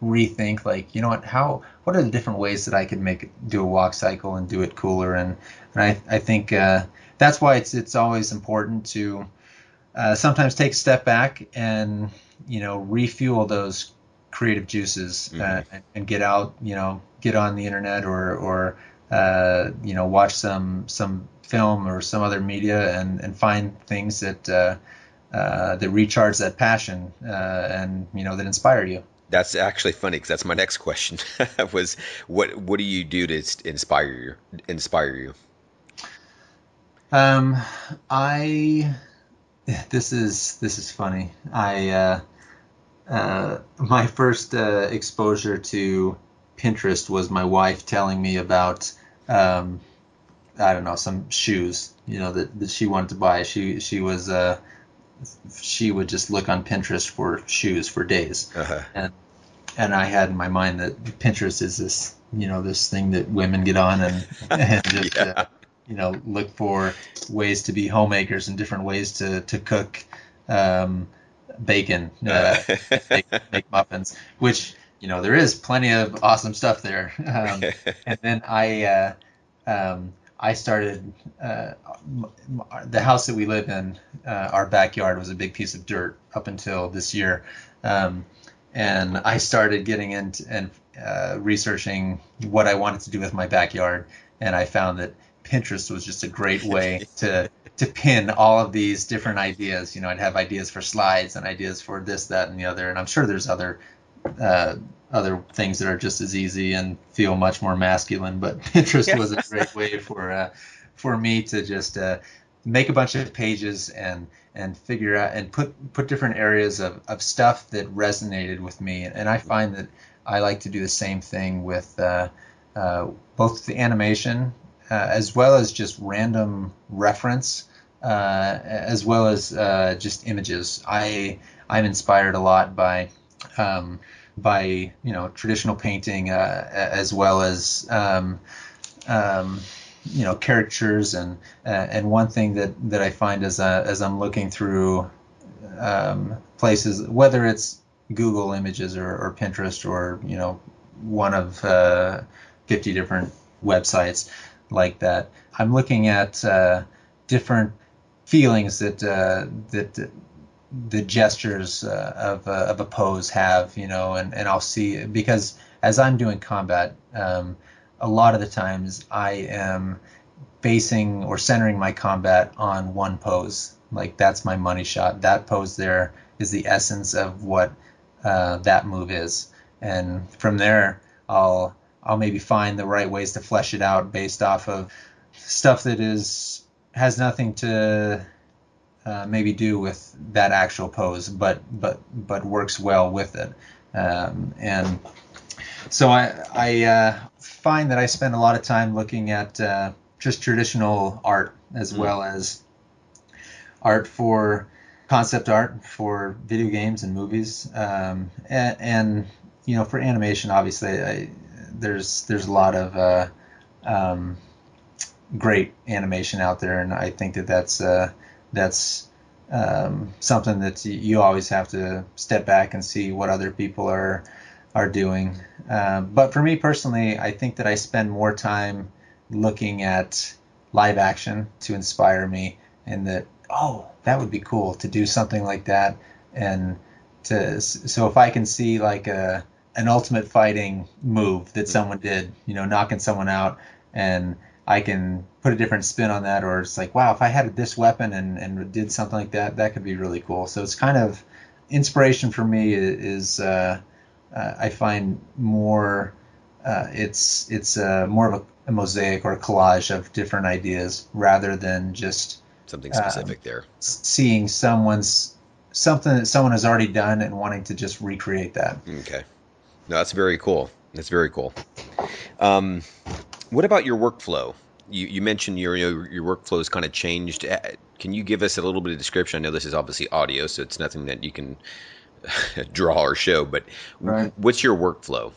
rethink like you know what how what are the different ways that I could make it, do a walk cycle and do it cooler and and I I think uh, that's why it's it's always important to uh, sometimes take a step back and you know refuel those creative juices mm-hmm. uh, and, and, get out you know get on the internet or or uh, you know watch some some film or some other media and and find things that uh, uh, that recharge that passion uh, and you know that inspire you. That's actually funny because that's my next question. was what what do you do to inspire you? Inspire you? Um, I this is this is funny. I uh, uh, my first uh, exposure to Pinterest was my wife telling me about um, I don't know some shoes you know that, that she wanted to buy. She she was uh, she would just look on Pinterest for shoes for days, uh-huh. and and I had in my mind that Pinterest is this you know this thing that women get on and, and just yeah. You know look for ways to be homemakers and different ways to to cook um, bacon, uh, make, make, muffins, which you know there is plenty of awesome stuff there. Um, and then I uh, um, I started uh, the house that we live in. Uh, our backyard was a big piece of dirt up until this year, um, and I started getting into and uh, researching what I wanted to do with my backyard, and I found that Pinterest was just a great way to to pin all of these different ideas. You know, I'd have ideas for slides and ideas for this, that, and the other, and I'm sure there's other uh, other things that are just as easy and feel much more masculine. But Pinterest was a great way for uh, for me to just uh, make a bunch of pages and and figure out and put put different areas of, of stuff that resonated with me. And I find that I like to do the same thing with uh, uh, both the animation as well as just random reference uh, as well as uh, just images. I I'm inspired a lot by um, by you know traditional painting uh, as well as um, um, you know caricatures and uh, and one thing that that I find as I, as I'm looking through um, places whether it's Google Images or, or, Pinterest or you know one of uh, 50 different websites like that I'm looking at uh, different feelings that uh, that the gestures uh, of, uh, of a pose have, you know, and, and I'll see because as I'm doing combat, um, a lot of the times I am basing or centering my combat on one pose. Like that's my money shot. That pose there is the essence of what uh, that move is, and from there I'll I'll maybe find the right ways to flesh it out based off of stuff that is has nothing to uh, maybe do with that actual pose, but but but works well with it. Um, and so I I uh, find that I spend a lot of time looking at uh, just traditional art as mm. well as art for concept art for video games and movies, um, and, and, you know for animation, obviously I, there's there's a lot of uh, um, great animation out there, and I think that that's uh, that's um, something that you always have to step back and see what other people are are doing. Uh, but for me personally, I think that I spend more time looking at live action to inspire me, and that oh, that would be cool to do something like that, and to so if I can see like a an ultimate fighting move that someone did, you know, knocking someone out, and I can put a different spin on that, or it's like, wow, if I had this weapon and, and did something like that, that could be really cool. So it's kind of inspiration for me is uh, uh, I find more uh, it's it's uh, more of a, a, mosaic or a collage of different ideas rather than just something specific um, there. Seeing someone's something that someone has already done and wanting to just recreate that. Okay, no, that's very cool. That's very cool. Um, what about your workflow? You, you mentioned your, your your workflow has kind of changed. Can you give us a little bit of description? I know this is obviously audio, so it's nothing that you can draw or show. But right. what's your workflow?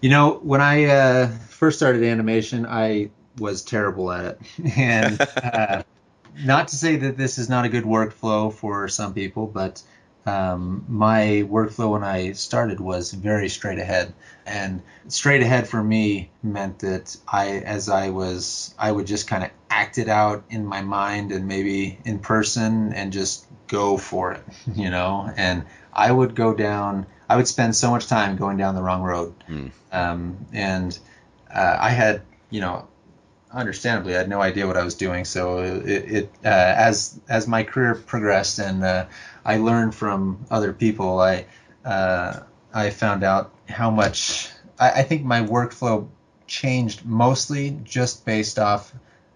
You know, when I uh, first started animation, I was terrible at it, and uh, not to say that this is not a good workflow for some people, but um, my workflow when I started was very straight ahead. And straight ahead for me meant that I, as I was, I would just kind of act it out in my mind and maybe in person and just go for it, you know. And I would go down, I would spend so much time going down the wrong road. Mm. Um, and uh, I had, you know, understandably, I had no idea what I was doing. So it, it uh, as as my career progressed and uh, I learned from other people, I uh, I found out how much I, I, think my workflow changed mostly just based off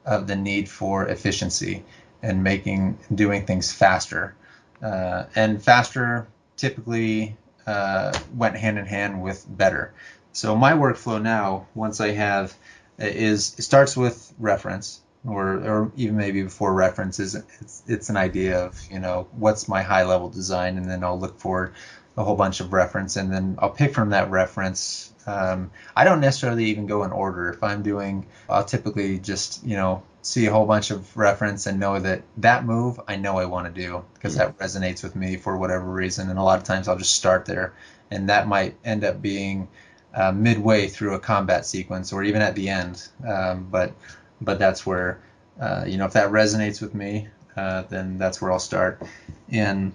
of the need for efficiency and making doing things faster. Uh, and faster typically uh, went hand in hand with better. So my workflow now, once I have is starts with reference or or even maybe before references, it's, it's an idea of you know what's my high level design and then I'll look for a whole bunch of reference and then I'll pick from that reference um, I don't necessarily even go in order if I'm doing I'll typically just you know see a whole bunch of reference and know that that move I know I want to do because mm-hmm. that resonates with me for whatever reason and a lot of times I'll just start there and that might end up being uh, midway through a combat sequence or even at the end. Um, but but that's where uh, you know if that resonates with me, uh, then that's where I'll start. And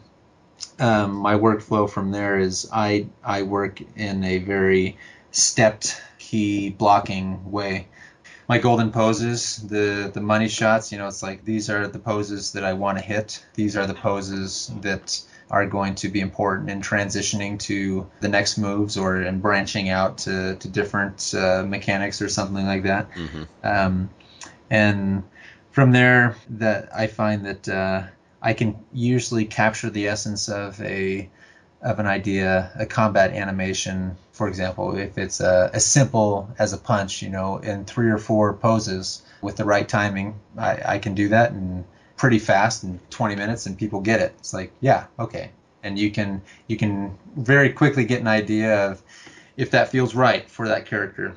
um, my workflow from there is I I work in a very stepped key blocking way. my golden poses, the the money shots. You know, it's like these are the poses that I want to hit. These are the poses that are going to be important in transitioning to the next moves or in branching out to, to different uh, mechanics or something like that. Mm-hmm. Um, and from there, that I find that uh, I can usually capture the essence of a of an idea, a combat animation, for example, if it's uh, as simple as a punch, you know, in three or four poses with the right timing, I, I can do that in pretty fast in 20 minutes, and people get it. It's like, yeah, okay, and you can you can very quickly get an idea of if that feels right for that character.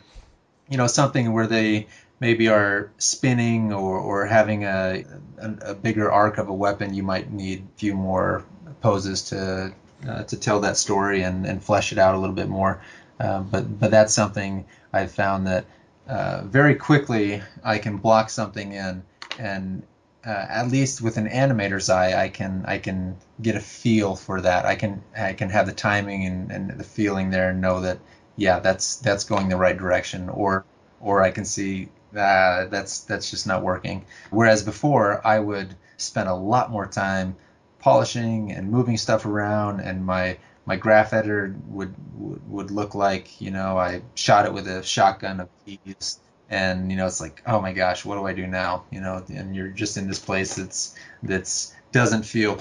You know, something where they maybe are spinning or, or having a, a, a bigger arc of a weapon, you might need a few more poses to uh, to tell that story and, and flesh it out a little bit more. Uh, but but that's something I've found that uh, very quickly I can block something in, and uh, at least with an animator's eye, I can I can get a feel for that. I can I can have the timing and, and the feeling there and know that yeah that's that's going the right direction, or or I can see uh, that's that's just not working. Whereas before I would spend a lot more time polishing and moving stuff around, and my my graph editor would, would would look like you know I shot it with a shotgun of keys, and you know it's like oh my gosh, what do I do now? You know, and you're just in this place that's that's doesn't feel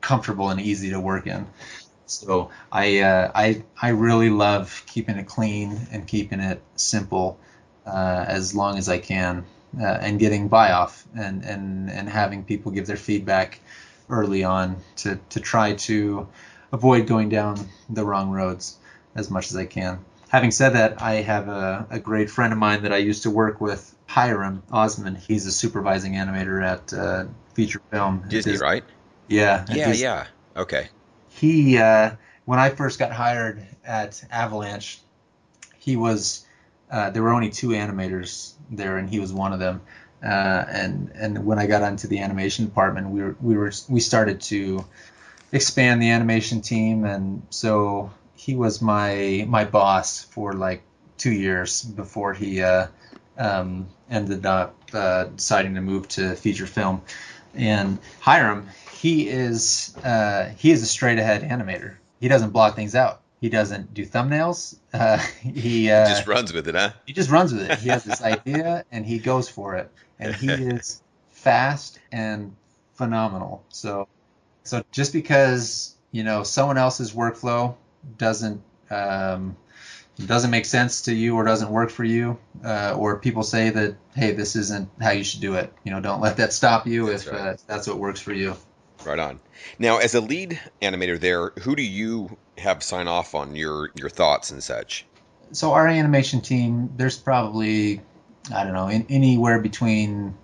comfortable and easy to work in. So I uh, I I really love keeping it clean and keeping it simple uh, as long as I can, uh, and getting buy off and and and having people give their feedback early on to, to try to avoid going down the wrong roads as much as I can. Having said that, I have a, a great friend of mine that I used to work with, Hyrum Osmond. He's a supervising animator at uh, Feature Film. Disney, Disney, right? Yeah. Yeah, Disney. yeah. Okay. He, uh, when I first got hired at Avalanche, he was, uh, there were only two animators there, and he was one of them. Uh, and and when I got onto the animation department, we were we were we started to expand the animation team, and so he was my my boss for like two years before he uh, um, ended up uh, deciding to move to feature film. And Hyrum, he is uh, he is a straight ahead animator. He doesn't block things out. He doesn't do thumbnails. Uh, he uh, just runs with it, huh? He just runs with it. He has this idea and he goes for it and he is fast and phenomenal. So, so just because you know someone else's workflow doesn't um, doesn't make sense to you or doesn't work for you, uh, or people say that hey, this isn't how you should do it. You know, don't let that stop you that's if right. uh, that's what works for you. Right on. Now, as a lead animator there, who do you have sign off on your your thoughts and such? So our animation team, there's probably I don't know, in, anywhere between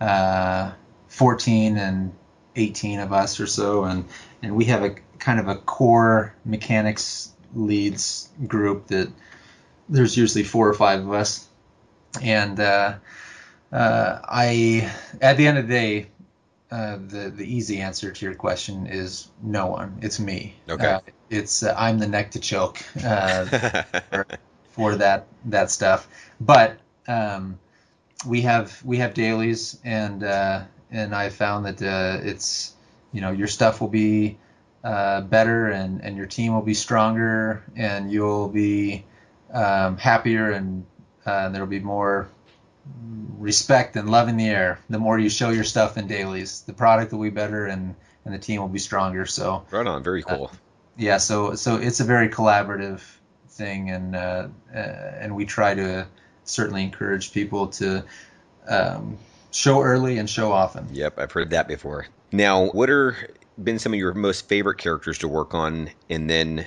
uh, 14 and 18 of us or so, and and we have a kind of a core mechanics leads group that there's usually four or five of us, and uh, uh, I at the end of the day. Uh, the the easy answer to your question is no one. It's me. Okay. Uh, it's uh, I'm the neck to choke for, for that that stuff. But um, we have we have dailies, and uh, and I found that uh, it's you know your stuff will be uh, better, and and your team will be stronger, and you'll be um, happier, and uh, there'll be more respect and love in the air. The more you show your stuff in dailies, the product will be better, and and the team will be stronger. So right on, very cool. Uh, yeah, so so it's a very collaborative thing, and uh, uh, and we try to certainly encourage people to um, show early and show often. Yep, I've heard that before. Now, what are been some of your most favorite characters to work on, and then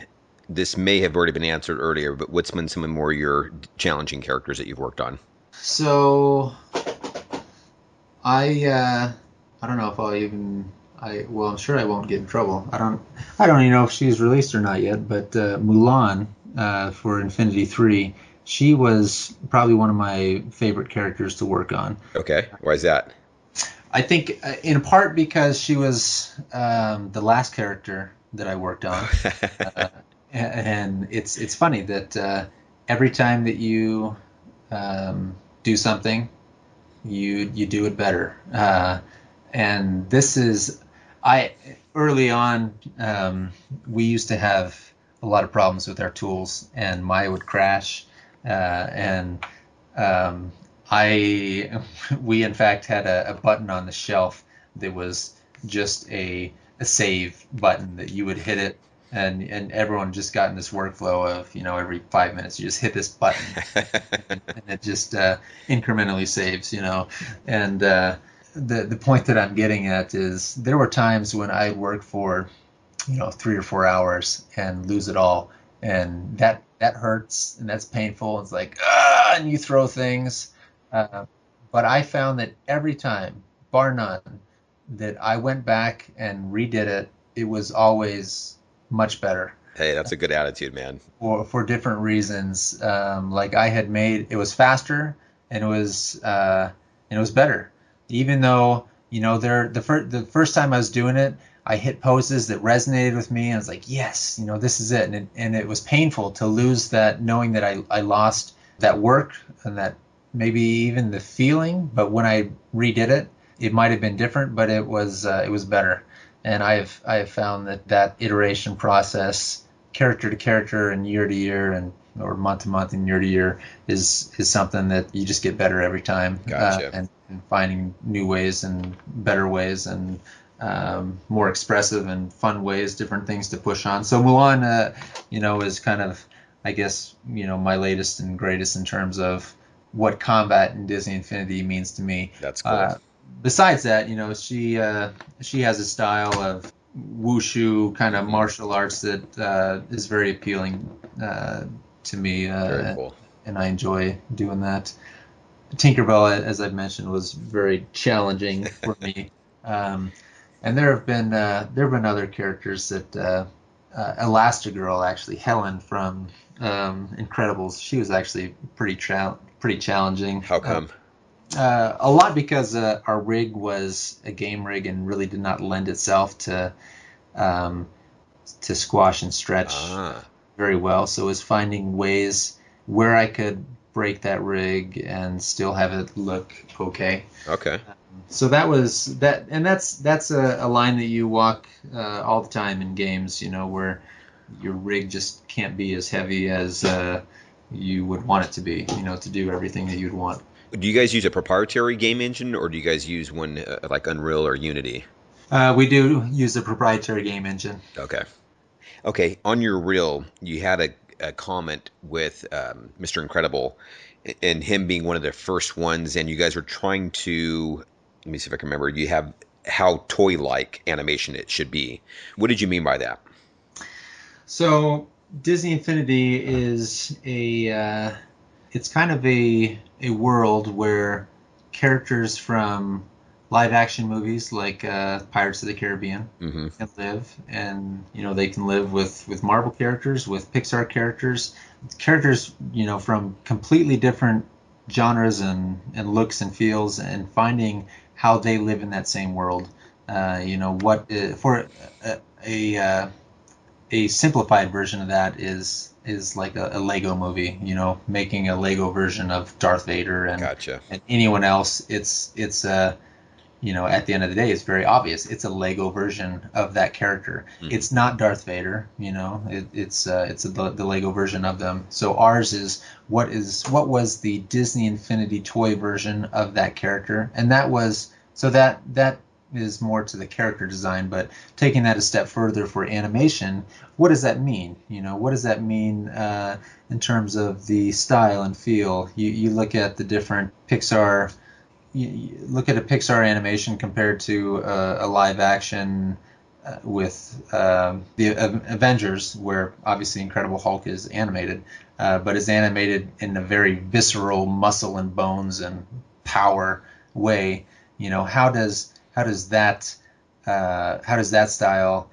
this may have already been answered earlier, but what's been some of more your challenging characters that you've worked on? So, I uh, I don't know if I'll even I well I'm sure I won't get in trouble. I don't I don't even know if she's released or not yet, but uh, Mulan uh, for Infinity Three she was probably one of my favorite characters to work on. Okay, why is that? I think uh, in part because she was um, the last character that I worked on, uh, and it's it's funny that uh, every time that you um, do something, you you do it better. Uh, and this is I early on um, we used to have a lot of problems with our tools, and Maya would crash, uh, and um, I we in fact had a, a, button on the shelf that was just a, a save button that you would hit it and and everyone just got in this workflow of you know every five minutes you just hit this button. And, it just uh, incrementally saves you know. And uh, the the point that I'm getting at is there were times when I work for you know three or four hours and lose it all. And that that hurts and that's painful. It's like ah and you throw things. Uh, but I found that every time bar none that I went back and redid it it was always much better. Hey, that's a good attitude, man. For for different reasons, um, like I had made it was faster and it was uh, and it was better. Even though you know there the first the first time I was doing it, I hit poses that resonated with me, and I was like, yes, you know this is it. And it, and it was painful to lose that, knowing that I I lost that work and that maybe even the feeling. But when I redid it, it might have been different, but it was uh, it was better and I've I've found that that iteration process, character to character and year to year and or month to month and year to year is is something that you just get better every time. Gotcha. Uh, and, and, finding new ways and better ways and um, more expressive and fun ways, different things to push on. So Mulan, uh, you know, is kind of I guess you know my latest and greatest in terms of what combat in Disney Infinity means to me. That's cool. Uh, besides that, you know, she uh, she has a style of wushu kind of martial arts that uh, is very appealing uh, to me, uh, very cool. and I enjoy doing that. Tinkerbell, as I've mentioned, was very challenging for me, um, and there have been uh, there have been other characters that uh, Elastigirl, actually Helen from um, Incredibles, she was actually pretty tra- pretty challenging. How come? Uh, a lot because uh, our rig was a game rig and really did not lend itself to um, to squash and stretch ah. very well. So it was finding ways where I could break that rig and still have it look okay. Okay. Um, so that was that, and that's that's a, a line that you walk uh, all the time in games. You know where your rig just can't be as heavy as uh, you would want it to be. You know to do everything that you'd want do you guys use a proprietary game engine or do you guys use one uh, like Unreal or Unity? Uh, we do use a proprietary game engine. Okay. Okay. On your reel, you had a, a comment with um, Mr. Incredible and him being one of the first ones, and you guys were trying to. Let me see if I can remember. You have how toy like animation it should be. What did you mean by that? So, Disney Infinity is a. Uh, it's kind of a a world where characters from live action movies like uh, Pirates of the Caribbean mm-hmm. can live, and you know they can live with with Marvel characters, with Pixar characters, characters you know from completely different genres and and looks and feels, and finding how they live in that same world. Uh, you know what uh, for a, a, uh, a simplified version of that is is like a, a, Lego movie, you know, making a Lego version of Darth Vader and gotcha. and anyone else. It's it's a you know at the end of the day, it's very obvious. It's a Lego version of that character. Mm. It's not Darth Vader, you know. It, it's uh, it's a, the, the Lego version of them. So ours is what is what was the Disney Infinity toy version of that character, and that was so that that is more to the character design, but taking that a step further for animation, what does that mean? You know, what does that mean uh, in terms of the style and feel? You, you look at the different Pixar, you, you look at a Pixar animation compared to uh, a live action uh, with um, the Avengers, where obviously Incredible Hulk is animated, uh, but is animated in a very visceral muscle and bones and power way. You know, how does how does that uh, how does that style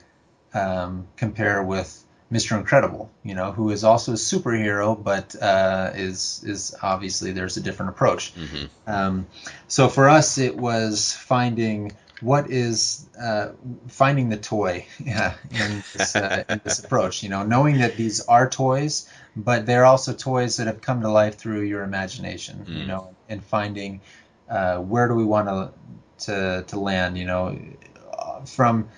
um, compare with Mr. Incredible? You know, who is also a superhero, but uh, is is obviously there's a different approach. Mm-hmm. Um, so for us, it was finding what is uh, finding the toy yeah, in, this, uh, in this approach. You know, knowing that these are toys, but they're also toys that have come to life through your imagination. You Mm. know, and finding uh, where do we want to to to land. You know, from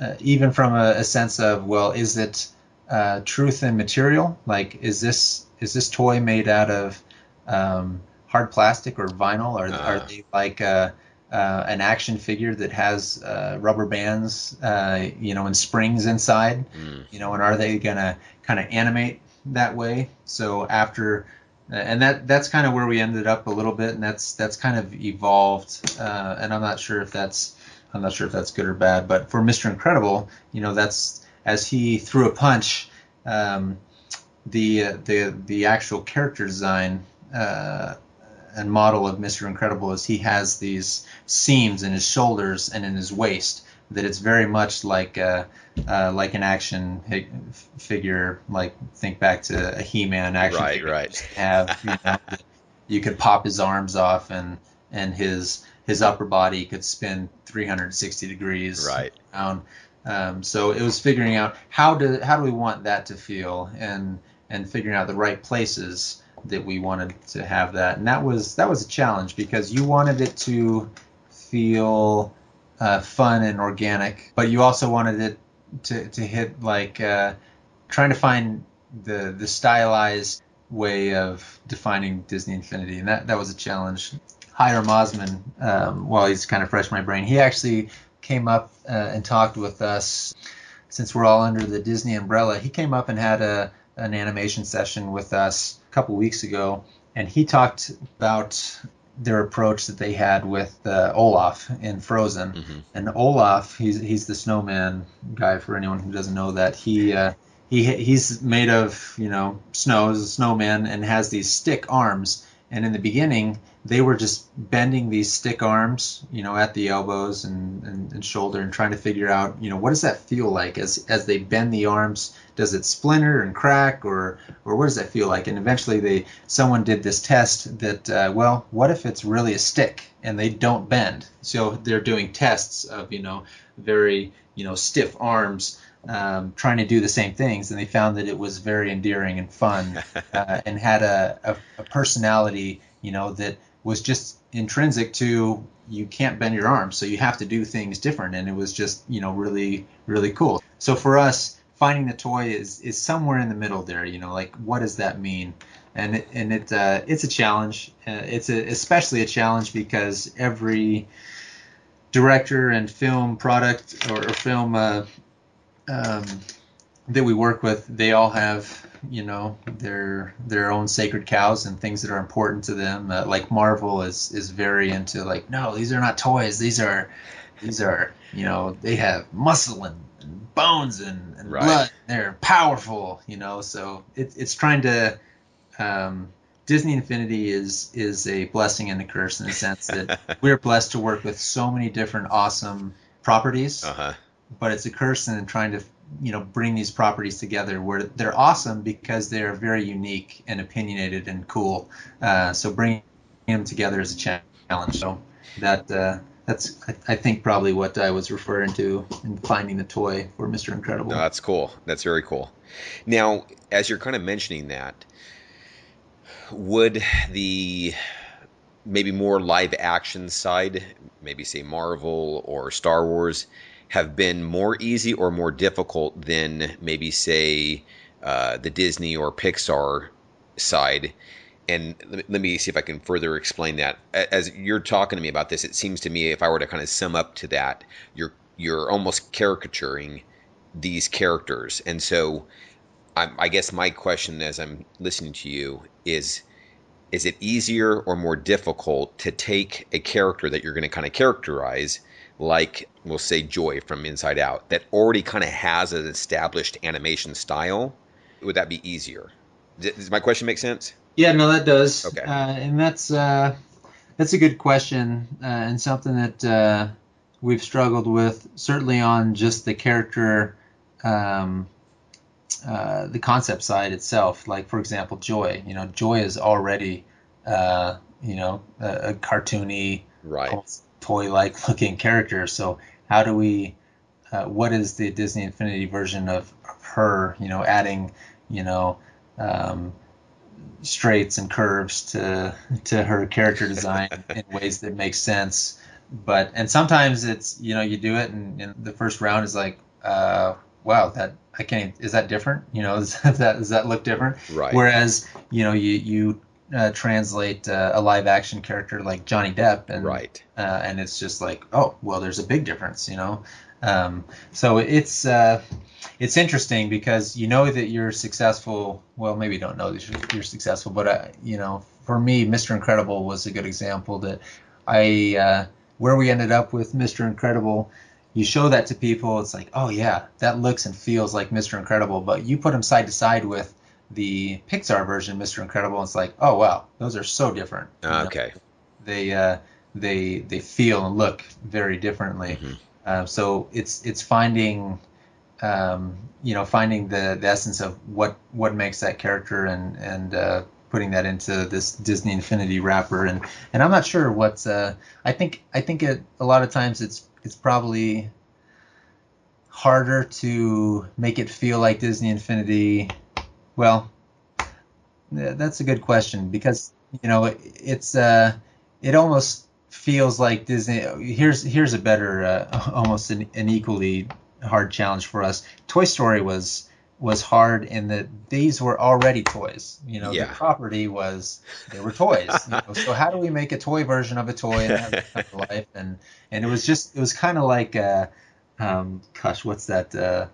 uh, even from a, a sense of well, is it uh, truth and material? Like, is this is this toy made out of um, hard plastic or vinyl? Or Uh. are they like uh, uh, an action figure that has uh, rubber bands, uh, you know, and springs inside? Mm. You know, and are they gonna kind of animate that way? So after and that that's kind of where we ended up a little bit, and that's that's kind of evolved. Uh, and I'm not sure if that's I'm not sure if that's good or bad, but for Mr. Incredible, you know, that's as he threw a punch, um, the the the actual character design uh, and model of Mr. Incredible is he has these seams in his shoulders and in his waist that it's very much like uh, uh, like an action figure. Like think back to a He-Man action Right, figure. right. Have you, know, you could pop his arms off and and his his upper body could spin 360 degrees Right. around. Um, so it was figuring out how do how do we want that to feel and and figuring out the right places that we wanted to have that and that was that was a challenge because you wanted it to feel uh, fun and organic but you also wanted it to, to hit like uh, trying to find the the stylized way of defining Disney Infinity and that that was a challenge Hyrum Osmond um, while he's kind of fresh in my brain he actually came up uh, and talked with us since we're all under the Disney umbrella. He came up and had a an animation session with us a couple weeks ago, and he talked about their approach that they had with uh, Olaf in Frozen. Mhm. And Olaf, he's he's the snowman guy. For anyone who doesn't know that, he uh, he he's made of you know snow, is a snowman, and has these stick arms. And in the beginning, they were just bending these stick arms, you know, at the elbows and, and, and shoulder, and trying to figure out, you know, what does that feel like as as they bend the arms? Does it splinter and crack, or or what does that feel like? And eventually, they someone did this test that, uh, well, what if it's really a stick and they don't bend? So they're doing tests of, you know, very you know stiff arms. Um, trying to do the same things, and they found that it was very endearing and fun, uh, and had a, a, a personality, you know, that was just intrinsic to you can't bend your arms, so you have to do things different, and it was just you know really really cool. So for us, finding the toy is is somewhere in the middle there, you know, like what does that mean? And it, and it uh, it's a challenge. Uh, it's a, especially a challenge because every director and film product or, or film uh, um, that we work with, they all have you know their their own sacred cows and things that are important to them. Uh, like Marvel is is very into like no, these are not toys. These are these are you know they have muscle and, and bones and, and Right. blood. They're powerful. You know, so it, it's trying to. Um, Disney Infinity is is a blessing and a curse in the sense that we're blessed to work with so many different awesome properties Uh huh. but it's a curse in trying to you know bring these properties together where they're awesome because they're very unique and opinionated and cool uh, so bringing them together is a challenge so that uh, that's I, think probably what I was referring to in finding the toy for Mr. Incredible No, that's cool. That's very cool. Now, as you're kind of mentioning that, would the maybe more live action side, maybe say Marvel or Star Wars, have been more easy or more difficult than maybe say uh, the Disney or Pixar side? And let me see if I can further explain that. As you're talking to me about this, it seems to me if I were to kind of sum up to that, you're you're almost caricaturing these characters, and so I'm, I guess my question as I'm listening to you is is it easier or more difficult to take a character that you're going to kind of characterize like we'll say joy from inside out that already kind of has an established animation style would that be easier does my question make sense Yeah, no, that does. Okay. Uh, and that's uh, that's a good question uh, and something that uh, we've struggled with. Certainly on just the character, um, uh, the concept side itself. Like for example, Joy. You know, Joy is already uh, you know a, a cartoony, right toy-like looking character. So how do we? Uh, what is the Disney Infinity version of, of her? You know, adding you know um, straights and curves to to her character design in ways that make sense. But and sometimes it's you know you do it and, and the first round is like uh, wow that I can't is that different you know does that does that look different Right. whereas you know you you uh, translate uh, a live action character like Johnny Depp and Right. uh, and it's just like oh well there's a big difference you know um, so it's uh, it's interesting because you know that you're successful well maybe you don't know that you're, you're successful but uh, you know for me Mr. Incredible was a good example that I uh, where we ended up with Mr. Incredible you show that to people it's like oh yeah that looks and feels like Mr. Incredible but you put them side to side with the Pixar version Mr. Incredible and it's like oh wow those are so different You know? Okay. they uh, they they feel and look very differently. Mhm. Uh, so it's it's finding um, you know finding the, the essence of what what makes that character and and uh, putting that into this Disney Infinity wrapper and and I'm not sure what's uh, I think I think it a lot of times it's it's probably harder to make it feel like Disney Infinity. Well, that's a good question because you know it's uh it almost feels like Disney. Here's here's a better uh, almost an, an equally hard challenge for us. Toy Story was was hard in that these were already toys. You know, Yeah. the property was they were toys. you know, so how do we make a toy version of a toy and have it come to life? And and it was just it was kind of like uh, um, gosh, what's that uh,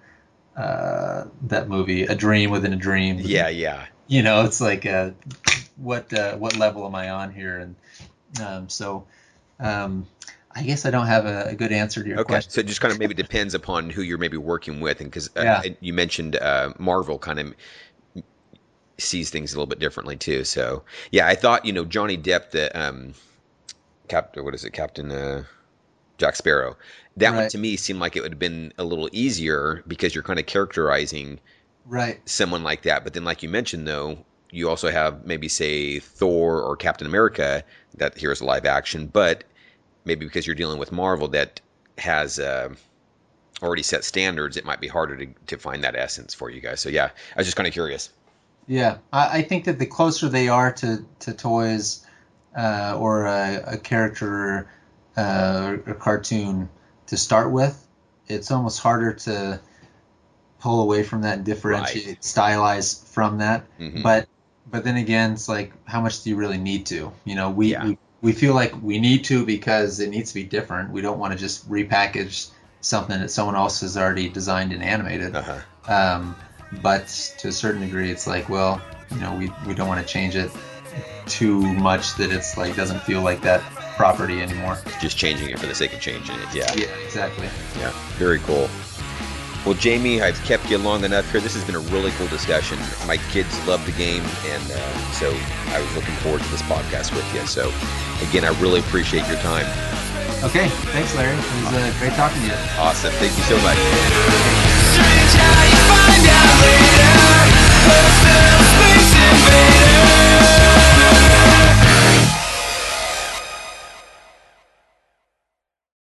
uh, that movie? A Dream Within a Dream. Yeah, yeah. You know, it's like uh, what uh, what level am I on here? And um, so um, I guess I don't have a, a good answer to your Okay, question. so it just kind of maybe depends upon who you're maybe working with, and because uh, Yeah. you mentioned uh, Marvel kind of sees things a little bit differently too. So yeah, I thought you know Johnny Depp, the um, Captain, what is it, Captain uh, Jack Sparrow. That one to me seemed like it would have been a little easier because you're kind of characterizing Right. someone like that. But then, like you mentioned, though, you also have maybe say Thor or Captain America that here's live action, but maybe because you're dealing with Marvel that has uh, already set standards, it might be harder to, to find that essence for you guys. So yeah, I was just kind of curious. Yeah, I, I think that the closer they are to, to toys uh, or a, a character uh, or cartoon to start with, it's almost harder to pull away from that and differentiate, stylize from that. Mhm. But but then again, it's like how much do you really need to? You know, we, Yeah. we we feel like we need to because it needs to be different. We don't want to just repackage something that someone else has already designed and animated. Uh-huh. Um, but to a certain degree, it's like, well, you know, we, we don't want to change it too much that it's like doesn't feel like that property anymore. Just changing it for the sake of changing it. Yeah. Yeah, exactly. Yeah. Very cool. Well, Jamie, I've kept you long enough here. This has been a really cool discussion. My kids love the game, and uh, so I was looking forward to this podcast with you. So, again, I really appreciate your time. Okay. Thanks, Larry. It was uh, great talking to you. Awesome. Thank you so much.